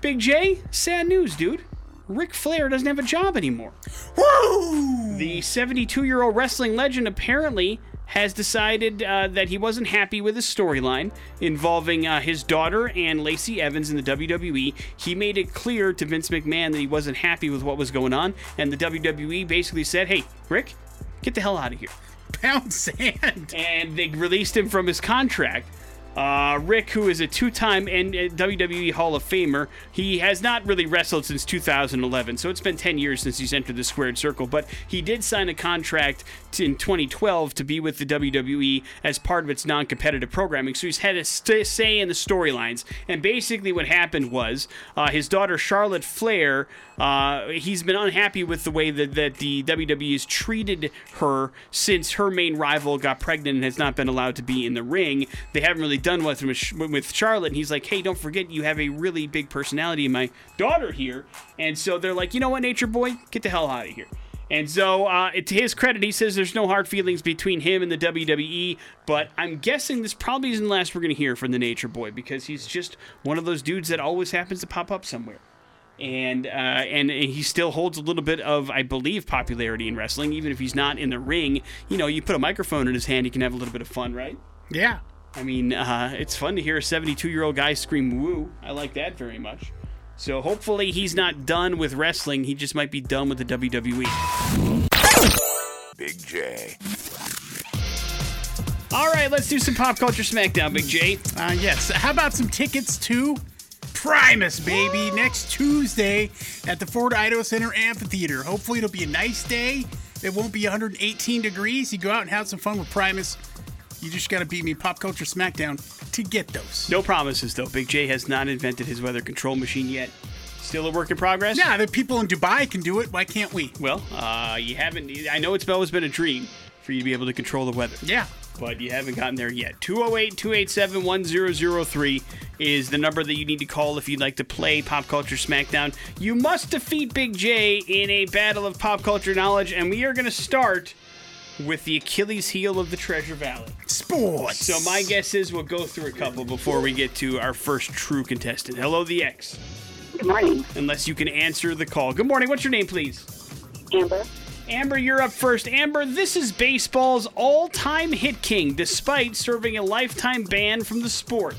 Big J, sad news, dude. Ric Flair doesn't have a job anymore. Woo! The 72 year old wrestling legend apparently has decided uh, that he wasn't happy with his storyline involving uh, his daughter and Lacey Evans in the WWE. He made it clear to Vince McMahon that he wasn't happy with what was going on, and the WWE basically said, "Hey, Ric, get the hell out of here." Pound sand. And they released him from his contract. Uh, Ric, who is a two-time WWE Hall of Famer, he has not really wrestled since 2011, so it's been 10 years since he's entered the squared circle. But he did sign a contract in 2012 to be with the WWE as part of its non-competitive programming. So he's had a st- say in the storylines. And basically, what happened was uh, his daughter Charlotte Flair. Uh, he's been unhappy with the way that, that the WWE has treated her since her main rival got pregnant and has not been allowed to be in the ring. They haven't really done with with Charlotte, and he's like, "Hey, don't forget you have a really big personality in my daughter here." And so they're like, "You know what, Nature Boy, get the hell out of here." And so, uh, to his credit, he says there's no hard feelings between him and the WWE, but I'm guessing this probably isn't the last we're going to hear from the Nature Boy because he's just one of those dudes that always happens to pop up somewhere. And uh, and he still holds a little bit of, I believe, popularity in wrestling, even if he's not in the ring. You know, you put a microphone in his hand, he can have a little bit of fun, right? Yeah. I mean, uh, it's fun to hear a 72 year old guy scream woo. I like that very much. So hopefully he's not done with wrestling. He just might be done with the WWE. Big J. All right, let's do some pop culture smackdown, Big J. Uh, yes. How about some tickets to Primus, baby, next Tuesday at the Ford Idaho Center Amphitheater. Hopefully, it'll be a nice day. It won't be 118 degrees. You go out and have some fun with Primus. You just got to beat me Pop Culture Smackdown to get those. No promises, though. Big J has not invented his weather control machine yet. Still a work in progress? Yeah, the people in Dubai can do it. Why can't we? Well, uh, you haven't. I know it's always been a dream for you to be able to control the weather. Yeah. But you haven't gotten there yet. 208 287 1003 is the number that you need to call if you'd like to play Pop Culture Smackdown. You must defeat Big J in a battle of pop culture knowledge, and we are going to start with the Achilles heel of the Treasure Valley. Sports. So my guess is we'll go through a couple before we get to our first true contestant. Hello, the X. Good morning. Unless you can answer the call. Good morning. What's your name, please? Amber. Amber, you're up first. Amber, this is baseball's all-time hit king, despite serving a lifetime ban from the sport.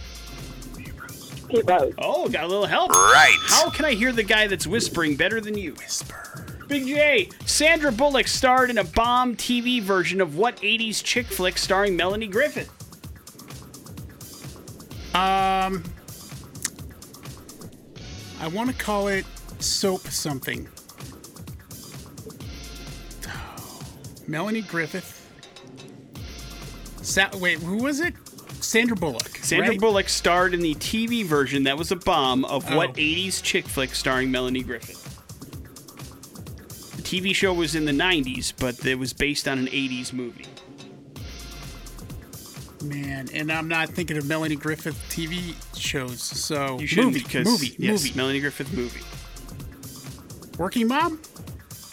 Pete Rose. Oh, got a little help. Right. How can I hear the guy that's whispering better than you? Whisper. Big J, Sandra Bullock starred in a bomb TV version of what 80s chick flick starring Melanie Griffith? Um, I want to call it soap something. Melanie Griffith. Sa- wait, who was it? Sandra Bullock. Sandra right? Bullock starred in the TV version that was a bomb of what Oh. 80s chick flick starring Melanie Griffith. The TV show was in the 90s, but it was based on an 80s movie. Man, and I'm not thinking of Melanie Griffith TV shows. So You should movie, because movie, yes, movie. Melanie Griffith movie. Working Mom.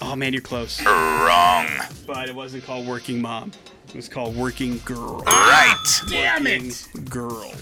Oh man, you're close. Wrong. But it wasn't called Working Mom. It was called Working Girl. Right. Damn it! Girl.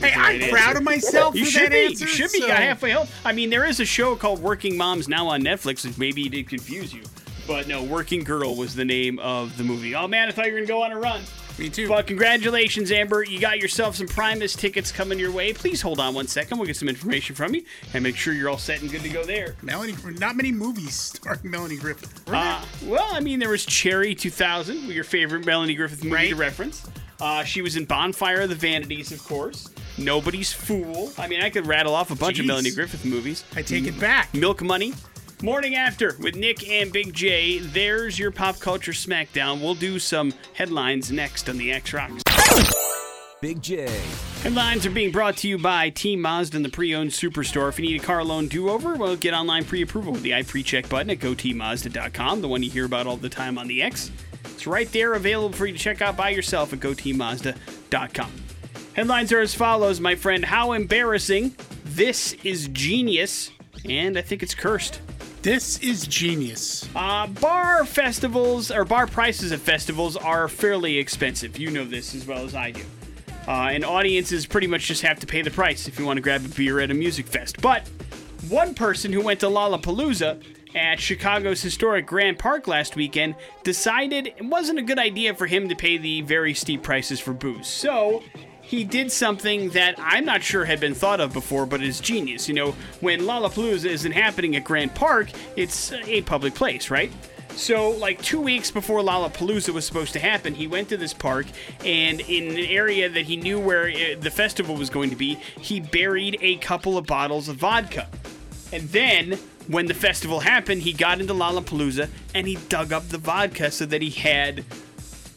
Hey, I'm right proud of myself You for should that be. answer. you should be. so- I halfway help. I mean, there is a show called Working Moms now on Netflix. which Maybe it did confuse you, but no, Working Girl was the name of the movie. Oh man, I thought you were gonna go on a run. Me too. But congratulations, Amber. You got yourself some Primus tickets coming your way. Please hold on one second. We'll get some information from you and make sure you're all set and good to go there. Melanie, not many movies starring Melanie Griffith. Uh, well, I mean, there was Cherry 2000, your favorite Melanie Griffith movie Right. to reference. Uh, she was in Bonfire of the Vanities, of course. Nobody's Fool. I mean, I could rattle off a bunch of Jeez. Melanie Griffith movies. I take it back. Milk Money. Morning After with Nick and Big J. There's your pop culture smackdown. We'll do some headlines next on the X Rocks. Big J. Headlines are being brought to you by Team Mazda and the pre-owned superstore. If you need a car loan do-over, well, get online pre-approval with the iPreCheck button at goteammazda.com, the one you hear about all the time on the X. It's right there, available for you to check out by yourself at goteammazda.com. Headlines are as follows, my friend. How embarrassing. This is genius. And I think it's cursed. This is genius. Uh, bar festivals or bar prices at festivals are fairly expensive. You know this as well as I do. Uh, and audiences pretty much just have to pay the price if you want to grab a beer at a music fest. But one person who went to Lollapalooza at Chicago's historic Grant Park last weekend decided it wasn't a good idea for him to pay the very steep prices for booze. So he did something that I'm not sure had been thought of before, but is genius. You know, when Lollapalooza isn't happening at Grant Park, it's a public place, right? So, like two weeks before Lollapalooza was supposed to happen, he went to this park, and in an area that he knew where uh, the festival was going to be, he buried a couple of bottles of vodka. And then, when the festival happened, he got into Lollapalooza and he dug up the vodka so that he had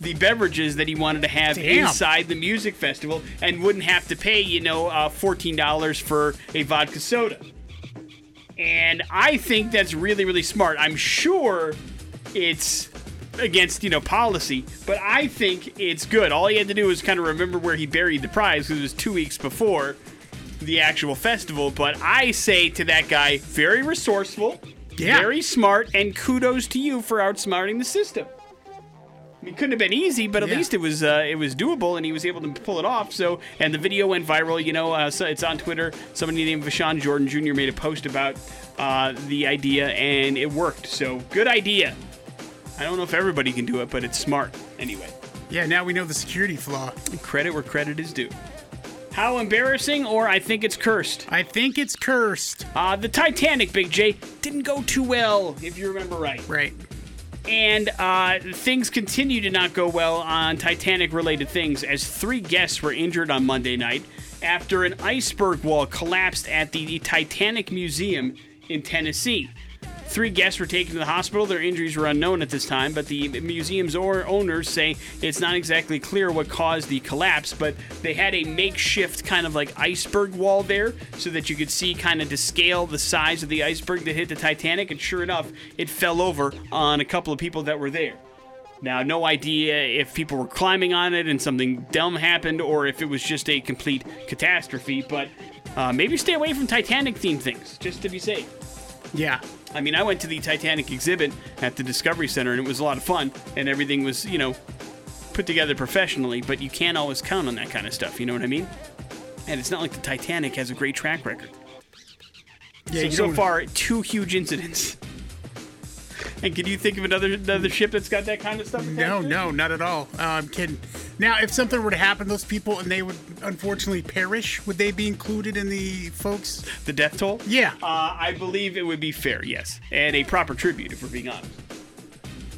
the beverages that he wanted to have Damn. inside the music festival and wouldn't have to pay, you know, uh, $14 for a vodka soda. And I think that's really, really smart. I'm sure it's against, you know, policy, but I think it's good. All he had to do was kind of remember where he buried the prize because it was two weeks before the actual festival. But I say to that guy, very resourceful, Yeah. very smart, and kudos to you for outsmarting the system. I mean, it couldn't have been easy, but at Yeah. least it was uh, it was doable, and he was able to pull it off. So, and the video went viral. You know, uh, so it's on Twitter. Somebody named Vashawn Jordan Jr. made a post about uh, the idea, and it worked. So, good idea. I don't know if everybody can do it, but it's smart anyway. Yeah, now we know the security flaw. Credit where credit is due. How embarrassing, or I think it's cursed. I think it's cursed. Uh, the Titanic, Big J, didn't go too well, if you remember right. Right. And uh, things continue to not go well on Titanic related things as three guests were injured on Monday night after an iceberg wall collapsed at the Titanic Museum in Tennessee. Three guests were taken to the hospital. Their injuries were unknown at this time, but the museum's or- owners say it's not exactly clear what caused the collapse, but they had a makeshift kind of like iceberg wall there so that you could see kind of to scale the size of the iceberg that hit the Titanic, and sure enough, it fell over on a couple of people that were there. Now, no idea if people were climbing on it and something dumb happened or if it was just a complete catastrophe, but uh, maybe stay away from Titanic themed things just to be safe. Yeah. I mean, I went to the Titanic exhibit at the Discovery Center and it was a lot of fun and everything was, you know, put together professionally, but you can't always count on that kind of stuff, you know what I mean? And it's not like the Titanic has a great track record. Yeah. so, so far, two huge incidents. And can you think of another another ship that's got that kind of stuff? No, attached to it? no, not at all. Uh, I'm kidding. Now, if something were to happen to those people and they would unfortunately perish, would they be included in the folks? The death toll? Yeah. Uh, I believe it would be fair, yes. And a proper tribute, if we're being honest.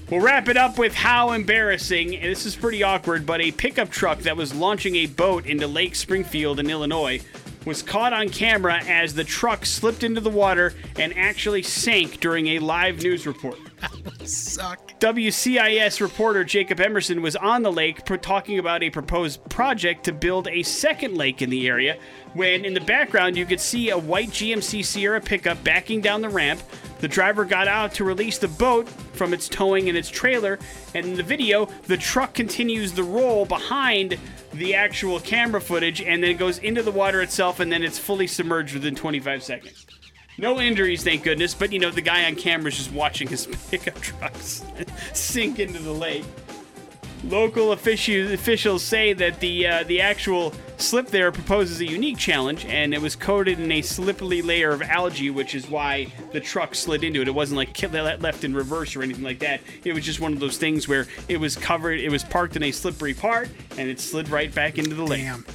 We'll wrap it up with how embarrassing, and this is pretty awkward, but a pickup truck that was launching a boat into Lake Springfield in Illinois was caught on camera as the truck slipped into the water and actually sank during a live news report. Suck. WCIS reporter Jacob Emerson was on the lake pro- talking about a proposed project to build a second lake in the area. When in the background you could see a white GMC Sierra pickup backing down the ramp. The driver got out to release the boat from its towing and its trailer, and in the video, the truck continues the roll behind the actual camera footage and then it goes into the water itself and then it's fully submerged within 25 seconds. No injuries, thank goodness, but you know, the guy on camera is just watching his pickup trucks sink into the lake. Local offici- officials say that the uh, the actual slip there proposes a unique challenge, and it was coated in a slippery layer of algae, which is why the truck slid into it. It wasn't like left in reverse or anything like that. It was just one of those things where it was covered, it was parked in a slippery part, and it slid right back into the lake. Damn.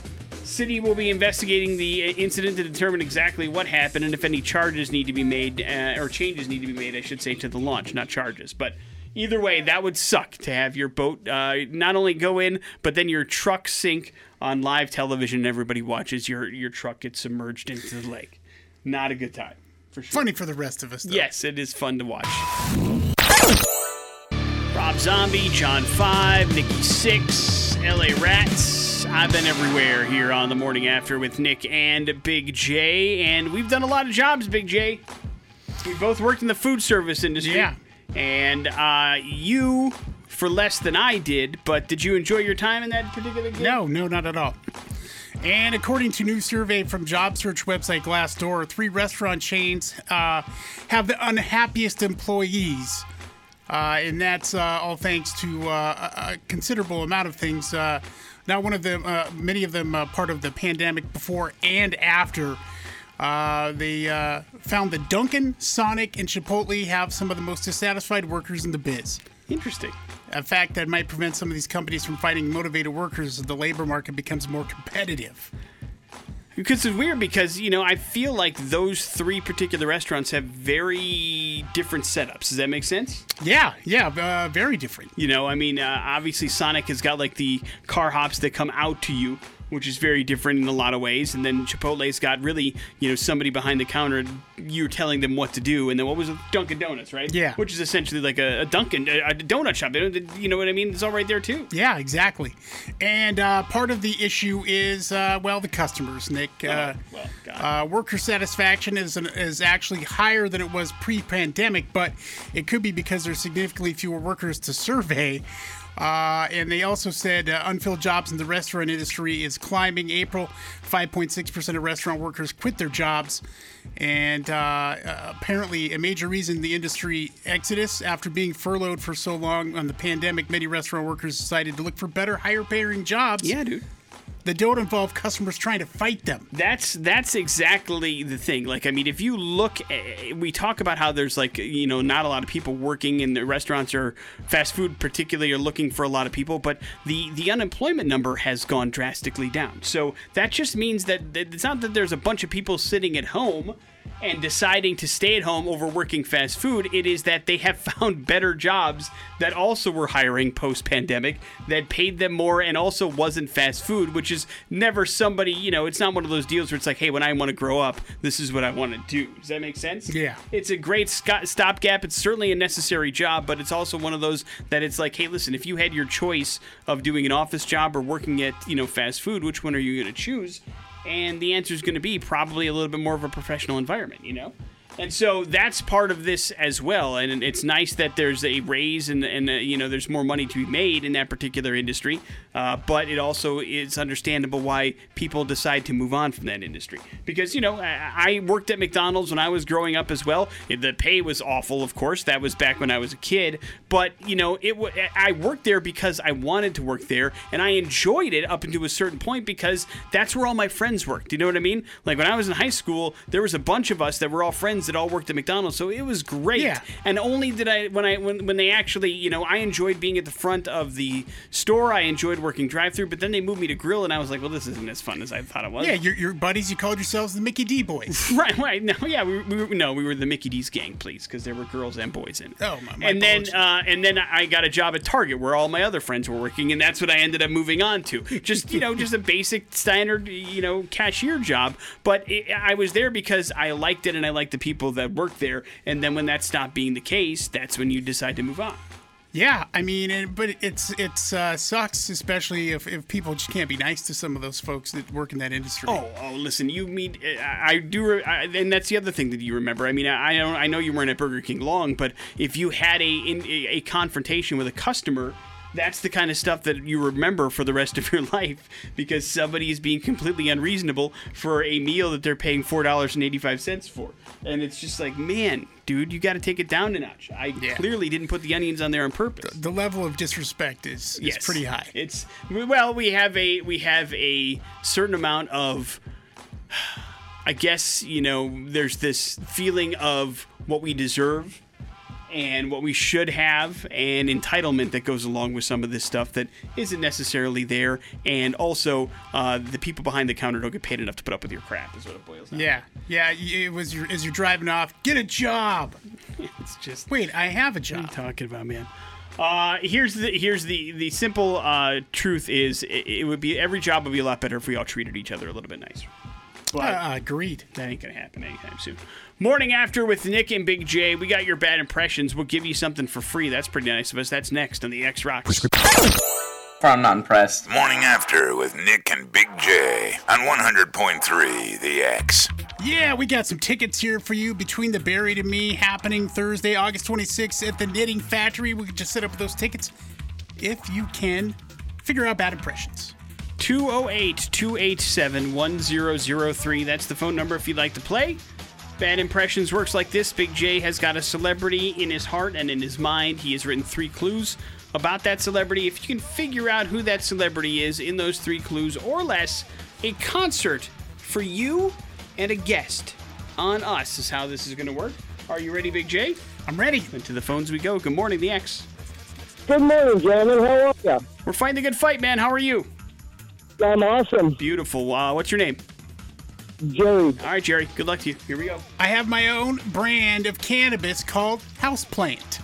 City will be investigating the uh, incident to determine exactly what happened and if any charges need to be made, uh, or changes need to be made, I should say, to the launch, not charges. But either way, that would suck to have your boat uh, not only go in, but then your truck sink on live television and everybody watches your, your truck get submerged into the lake. Not a good time, for sure. Funny for the rest of us, though. Yes, it is fun to watch. Rob Zombie, John 5, Nikki Sixx, LA Rats. I've been everywhere here on the morning after with Nick and Big J, and we've done a lot of jobs, Big J. We both worked in the food service industry. Yeah. And uh, you for less than I did, but did you enjoy your time in that particular game? No, no, not at all. And according to new survey from job search website Glassdoor, three restaurant chains uh, have the unhappiest employees. Uh, and that's uh, all thanks to uh, a a considerable amount of things. Uh, now, one of them, uh, many of them, part of the pandemic before and after. Uh, they uh, found that Dunkin', Sonic, and Chipotle have some of the most dissatisfied workers in the biz. Interesting. A fact that might prevent some of these companies from finding motivated workers as the labor market becomes more competitive. Because it's weird because, you know, I feel like those three particular restaurants have very different setups. Does that make sense? Yeah, yeah, uh, very different. You know, I mean, uh, obviously Sonic has got like the car hops that come out to you, which is very different in a lot of ways. And then Chipotle's got really, you know, somebody behind the counter, you're telling them what to do. And then what was it? Dunkin' Donuts, right? Yeah. Which is essentially like a, a Dunkin', a, a donut shop. You know what I mean? It's all right there too. Yeah, exactly. And uh, part of the issue is, uh, well, the customers, Nick. Uh, well, uh, worker satisfaction is an, is actually higher than it was pre-pandemic, but it could be because there's significantly fewer workers to survey. Uh, and they also said uh, unfilled jobs in the restaurant industry is climbing. April, 5.6% of restaurant workers quit their jobs. And uh, uh, apparently, a major reason the industry exodus after being furloughed for so long on the pandemic, many restaurant workers decided to look for better, higher paying jobs yeah, dude. That don't involve customers trying to fight them. That's that's exactly the thing. Like, I mean, if you look, eh, we talk about how there's like you know not a lot of people working in the restaurants or fast food, particularly, are looking for a lot of people. But the the unemployment number has gone drastically down. So that just means that it's not that there's a bunch of people sitting at home and deciding to stay at home over working fast food. It is that they have found better jobs that also were hiring post pandemic that paid them more and also wasn't fast food, which is never somebody, you know, it's not one of those deals where it's like, hey, when I want to grow up, this is what I want to do. Does that make sense? Yeah. It's a great stopgap. It's certainly a necessary job, but it's also one of those that it's like, hey, listen, if you had your choice of doing an office job or working at, you know, fast food, which one are you going to choose? And the answer is going to be probably a little bit more of a professional environment, you know? And so that's part of this as well. And it's nice that there's a raise and, and uh, you know, there's more money to be made in that particular industry. Uh, but it also is understandable why people decide to move on from that industry. Because, you know, I, I worked at McDonald's when I was growing up as well. The pay was awful, of course. That was back when I was a kid. But, you know, it w- I worked there because I wanted to work there. And I enjoyed it up until a certain point because that's where all my friends worked. Do you know what I mean? Like when I was in high school, there was a bunch of us that were all friends that all worked at McDonald's. So it was great. Yeah. And only did I when I when when they actually, you know, I enjoyed being at the front of the store. I enjoyed working drive-through, but then they moved me to grill, and I was like, well, this isn't as fun as I thought it was. Yeah, your, your buddies, you called yourselves the Mickey D Boys. Right, right. No, yeah, we, we were, no, we were the Mickey D's gang, please, because there were girls and boys in it. Oh, my- my And then, uh, and then I got a job at Target where all my other friends were working, and that's what I ended up moving on to. Just you know, just a basic standard, you know, cashier job. But it, I was there because I liked it and I liked the people that worked there. And then when that stopped being the case, that's when you decide to move on. Yeah, I mean, it, but it's it's uh, sucks, especially if, if people just can't be nice to some of those folks that work in that industry. Oh, oh, listen, you mean I, I do, re- I, and that's the other thing that you remember. I mean, I I don't, I know you weren't at Burger King long, but if you had a in, a, a confrontation with a customer. That's the kind of stuff that you remember for the rest of your life because somebody is being completely unreasonable for a meal that they're paying four dollars and eighty five cents for, and it's just like, man, dude, you got to take it down a notch. I Yeah. clearly didn't put the onions on there on purpose. the level of disrespect is, is Yes. pretty high. It's well, we have a we have a certain amount of I guess, you know, there's this feeling of what we deserve and what we should have and entitlement that goes along with some of this stuff that isn't necessarily there and also uh, the people behind the counter don't get paid enough to put up with your crap is what it boils down to. Yeah, yeah. It was your, as you're driving off. Get a job. it's just Wait, I have a What are you job. talking about, man? Uh, here's the here's the the simple uh, truth is it, it would be every job would be a lot better if we all treated each other a little bit nicer. But Uh, agreed. that ain't gonna happen anytime soon. Morning after with Nick and Big J. We got your bad impressions. We'll give you something for free. That's pretty nice of us. That's next on the X Rocks. I'm not impressed. Morning After with Nick and Big J on 100.3 The X. Yeah, we got some tickets here for you between the buried and me happening Thursday, August 26th at the Knitting Factory. We could just set up those tickets if you can figure out bad impressions. 208 287 1003. That's the phone number if you'd like to play. Bad Impressions works like this Big J has got a celebrity in his heart and in his mind. He has written three clues about that celebrity. If you can figure out who that celebrity is in those three clues or less, a concert for you and a guest on us is how this is going to work. Are you ready, Big J? I'm ready. And to the phones we go. Good morning, the X. Good morning, gentlemen. How are you? We're fighting a good fight, man. How are you? I'm awesome. Beautiful. Uh, what's your name? Jerry. All right, Jerry. Good luck to you. Here we go. I have my own brand of cannabis called Houseplant.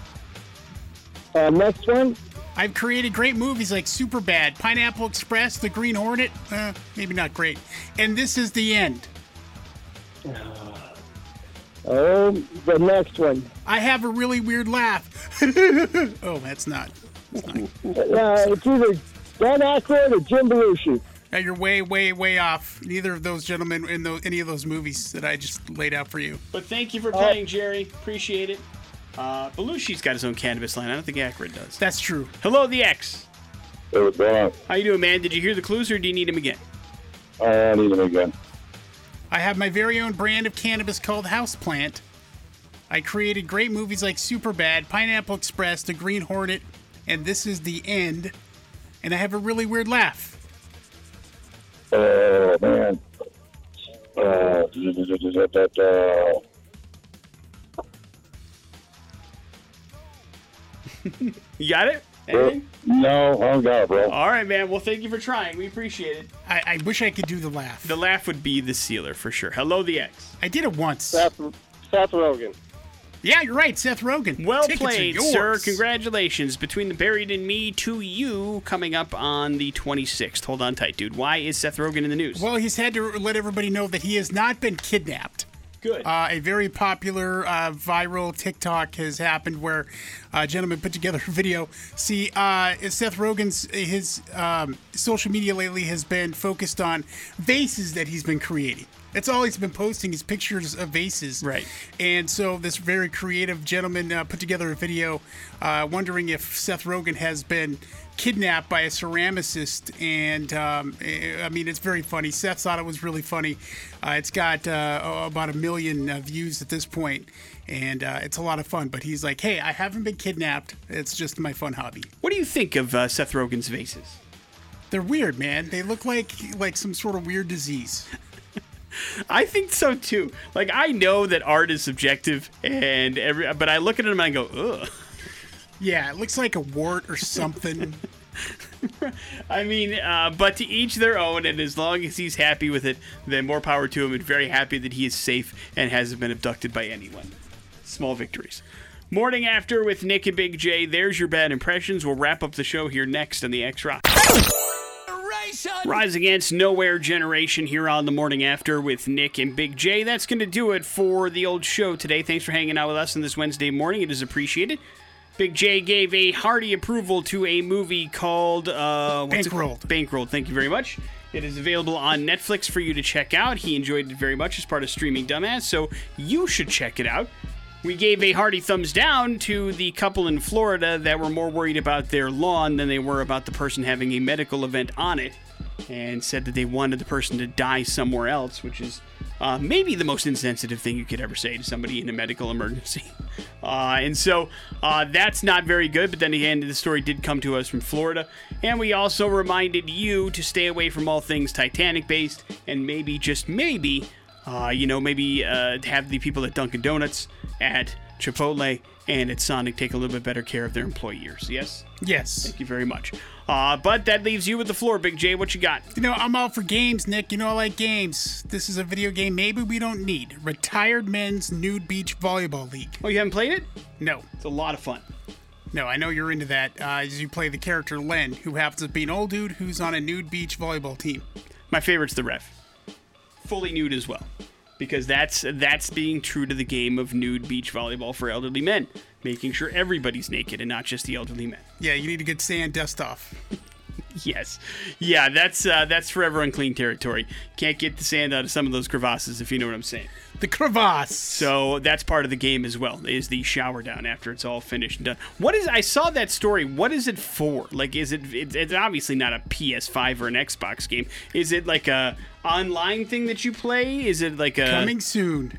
Uh, next one. I've created great movies like Superbad, Pineapple Express, The Green Hornet. Uh, maybe not great. And this is the end. Oh, the next one. I have a really weird laugh. oh, that's not. Uh, it's either Dan Aykroyd or Jim Belushi. Now you're way, way, way off. Neither of those gentlemen in those, any of those movies that I just laid out for you. But thank you for playing, Jerry. Appreciate it. Uh, Belushi's got his own cannabis line. I don't think Aykroyd does. That's true. Hello, the X. Hey, what's going on? How you doing, man? Did you hear the clues or do you need them again? I need him again. I have my very own brand of cannabis called Houseplant. I created great movies like Superbad, Pineapple Express, The Green Hornet, and This Is the End. And I have a really weird laugh. Oh, man. Uh, uh, You got it? Anything? no, I don't got it, bro. All right, man. Well, thank you for trying. We appreciate it. I, I wish I could do the laugh. The laugh would be the sealer for sure. Hello, the X. I did it once. Seth, Seth Rogen. Yeah, you're right, Seth Rogen. Well Tickets played, sir. Congratulations. Between the Buried and Me to you coming up on the 26th. Hold on tight, dude. Why is Seth Rogen in the news? Well, he's had to let everybody know that he has not been kidnapped. Good. Uh, a very popular uh, viral TikTok has happened where a gentleman put together a video. See, uh, Seth Rogen's his um, social media lately has been focused on vases that he's been creating. That's all he's been posting is pictures of vases. Right. And so this very creative gentleman uh, put together a video uh, wondering if Seth Rogen has been kidnapped by a ceramicist. And um, eh, I mean, it's very funny. Seth thought it was really funny. Uh, it's got uh, about a million uh, views at this point, and uh, it's a lot of fun. But he's like, hey, I haven't been kidnapped. It's just my fun hobby. what do you think of uh, Seth Rogen's vases? They're weird, man. They look like like some sort of weird disease. I think so too. Like I know that art is subjective, and every but I look at them and I go, ugh. Yeah, it looks like a wart or something. I mean, uh, but to each their own, and as long as he's happy with it, then more power to him, and very happy that he is safe and hasn't been abducted by anyone. Small victories. Morning after with Nick and Big J. There's your bad impressions. We'll wrap up the show here next on the X Rock. Rise Against Nowhere Generation here on the morning after with Nick and Big J. That's going to do it for the old show today. Thanks for hanging out with us on this Wednesday morning. It is appreciated. Big J gave a hearty approval to a movie called uh, what's? Bankrolled. Bankrolled. Thank you very much. It is available on Netflix for you to check out. He enjoyed it very much as part of Streaming Dumbass, so you should check it out. We gave a hearty thumbs down to the couple in Florida that were more worried about their lawn than they were about the person having a medical event on it, and said that they wanted the person to die somewhere else, which is uh, maybe the most insensitive thing you could ever say to somebody in a medical emergency. Uh, and so uh, that's not very good, but then again, the story did come to us from Florida. And we also reminded you to stay away from all things Titanic based, and maybe, just maybe, uh, you know, maybe uh, have the people at Dunkin' Donuts, at Chipotle, and at Sonic take a little bit better care of their employees. Yes? Yes. Thank you very much. Uh, but that leaves you with the floor, Big J. What you got? You know, I'm all for games, Nick. You know, I like games. This is a video game maybe we don't need. Retired Men's Nude Beach Volleyball League. Oh, you haven't played it? No, It's a lot of fun. no, I know you're into that. Uh, as you play the character Len, who happens to be an old dude who's on a nude beach volleyball team. My favorite's the ref. Fully nude as well. Because that's that's being true to the game of nude beach volleyball for elderly men, making sure everybody's naked and not just the elderly men. Yeah, you need to get sand dust off. Yes, yeah, that's uh, that's forever unclean territory. Can't get the sand out of some of those crevasses if you know what I'm saying. The crevasse. So that's part of the game as well. Is the shower down after it's all finished and done. What is? I saw that story. What is it for? Like, is it? It's, it's obviously not a PS5 or an Xbox game. Is it like a online thing that you play? Is it like a Coming soon.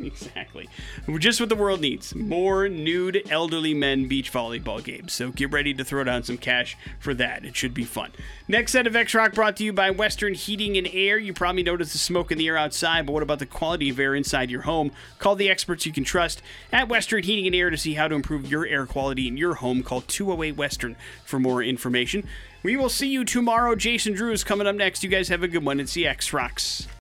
Exactly. Just what the world needs. More nude elderly men beach volleyball games. So get ready to throw down some cash for that. It should be fun. Next set of X Rock brought to you by Western Heating and Air. You probably noticed the smoke in the air outside, but what about the quality of air inside your home? Call the experts you can trust at Western Heating and Air to see how to improve your air quality in your home. Call 208 Western for more information. We will see you tomorrow. Jason Drew is coming up next. You guys have a good one. It's the X Rocks.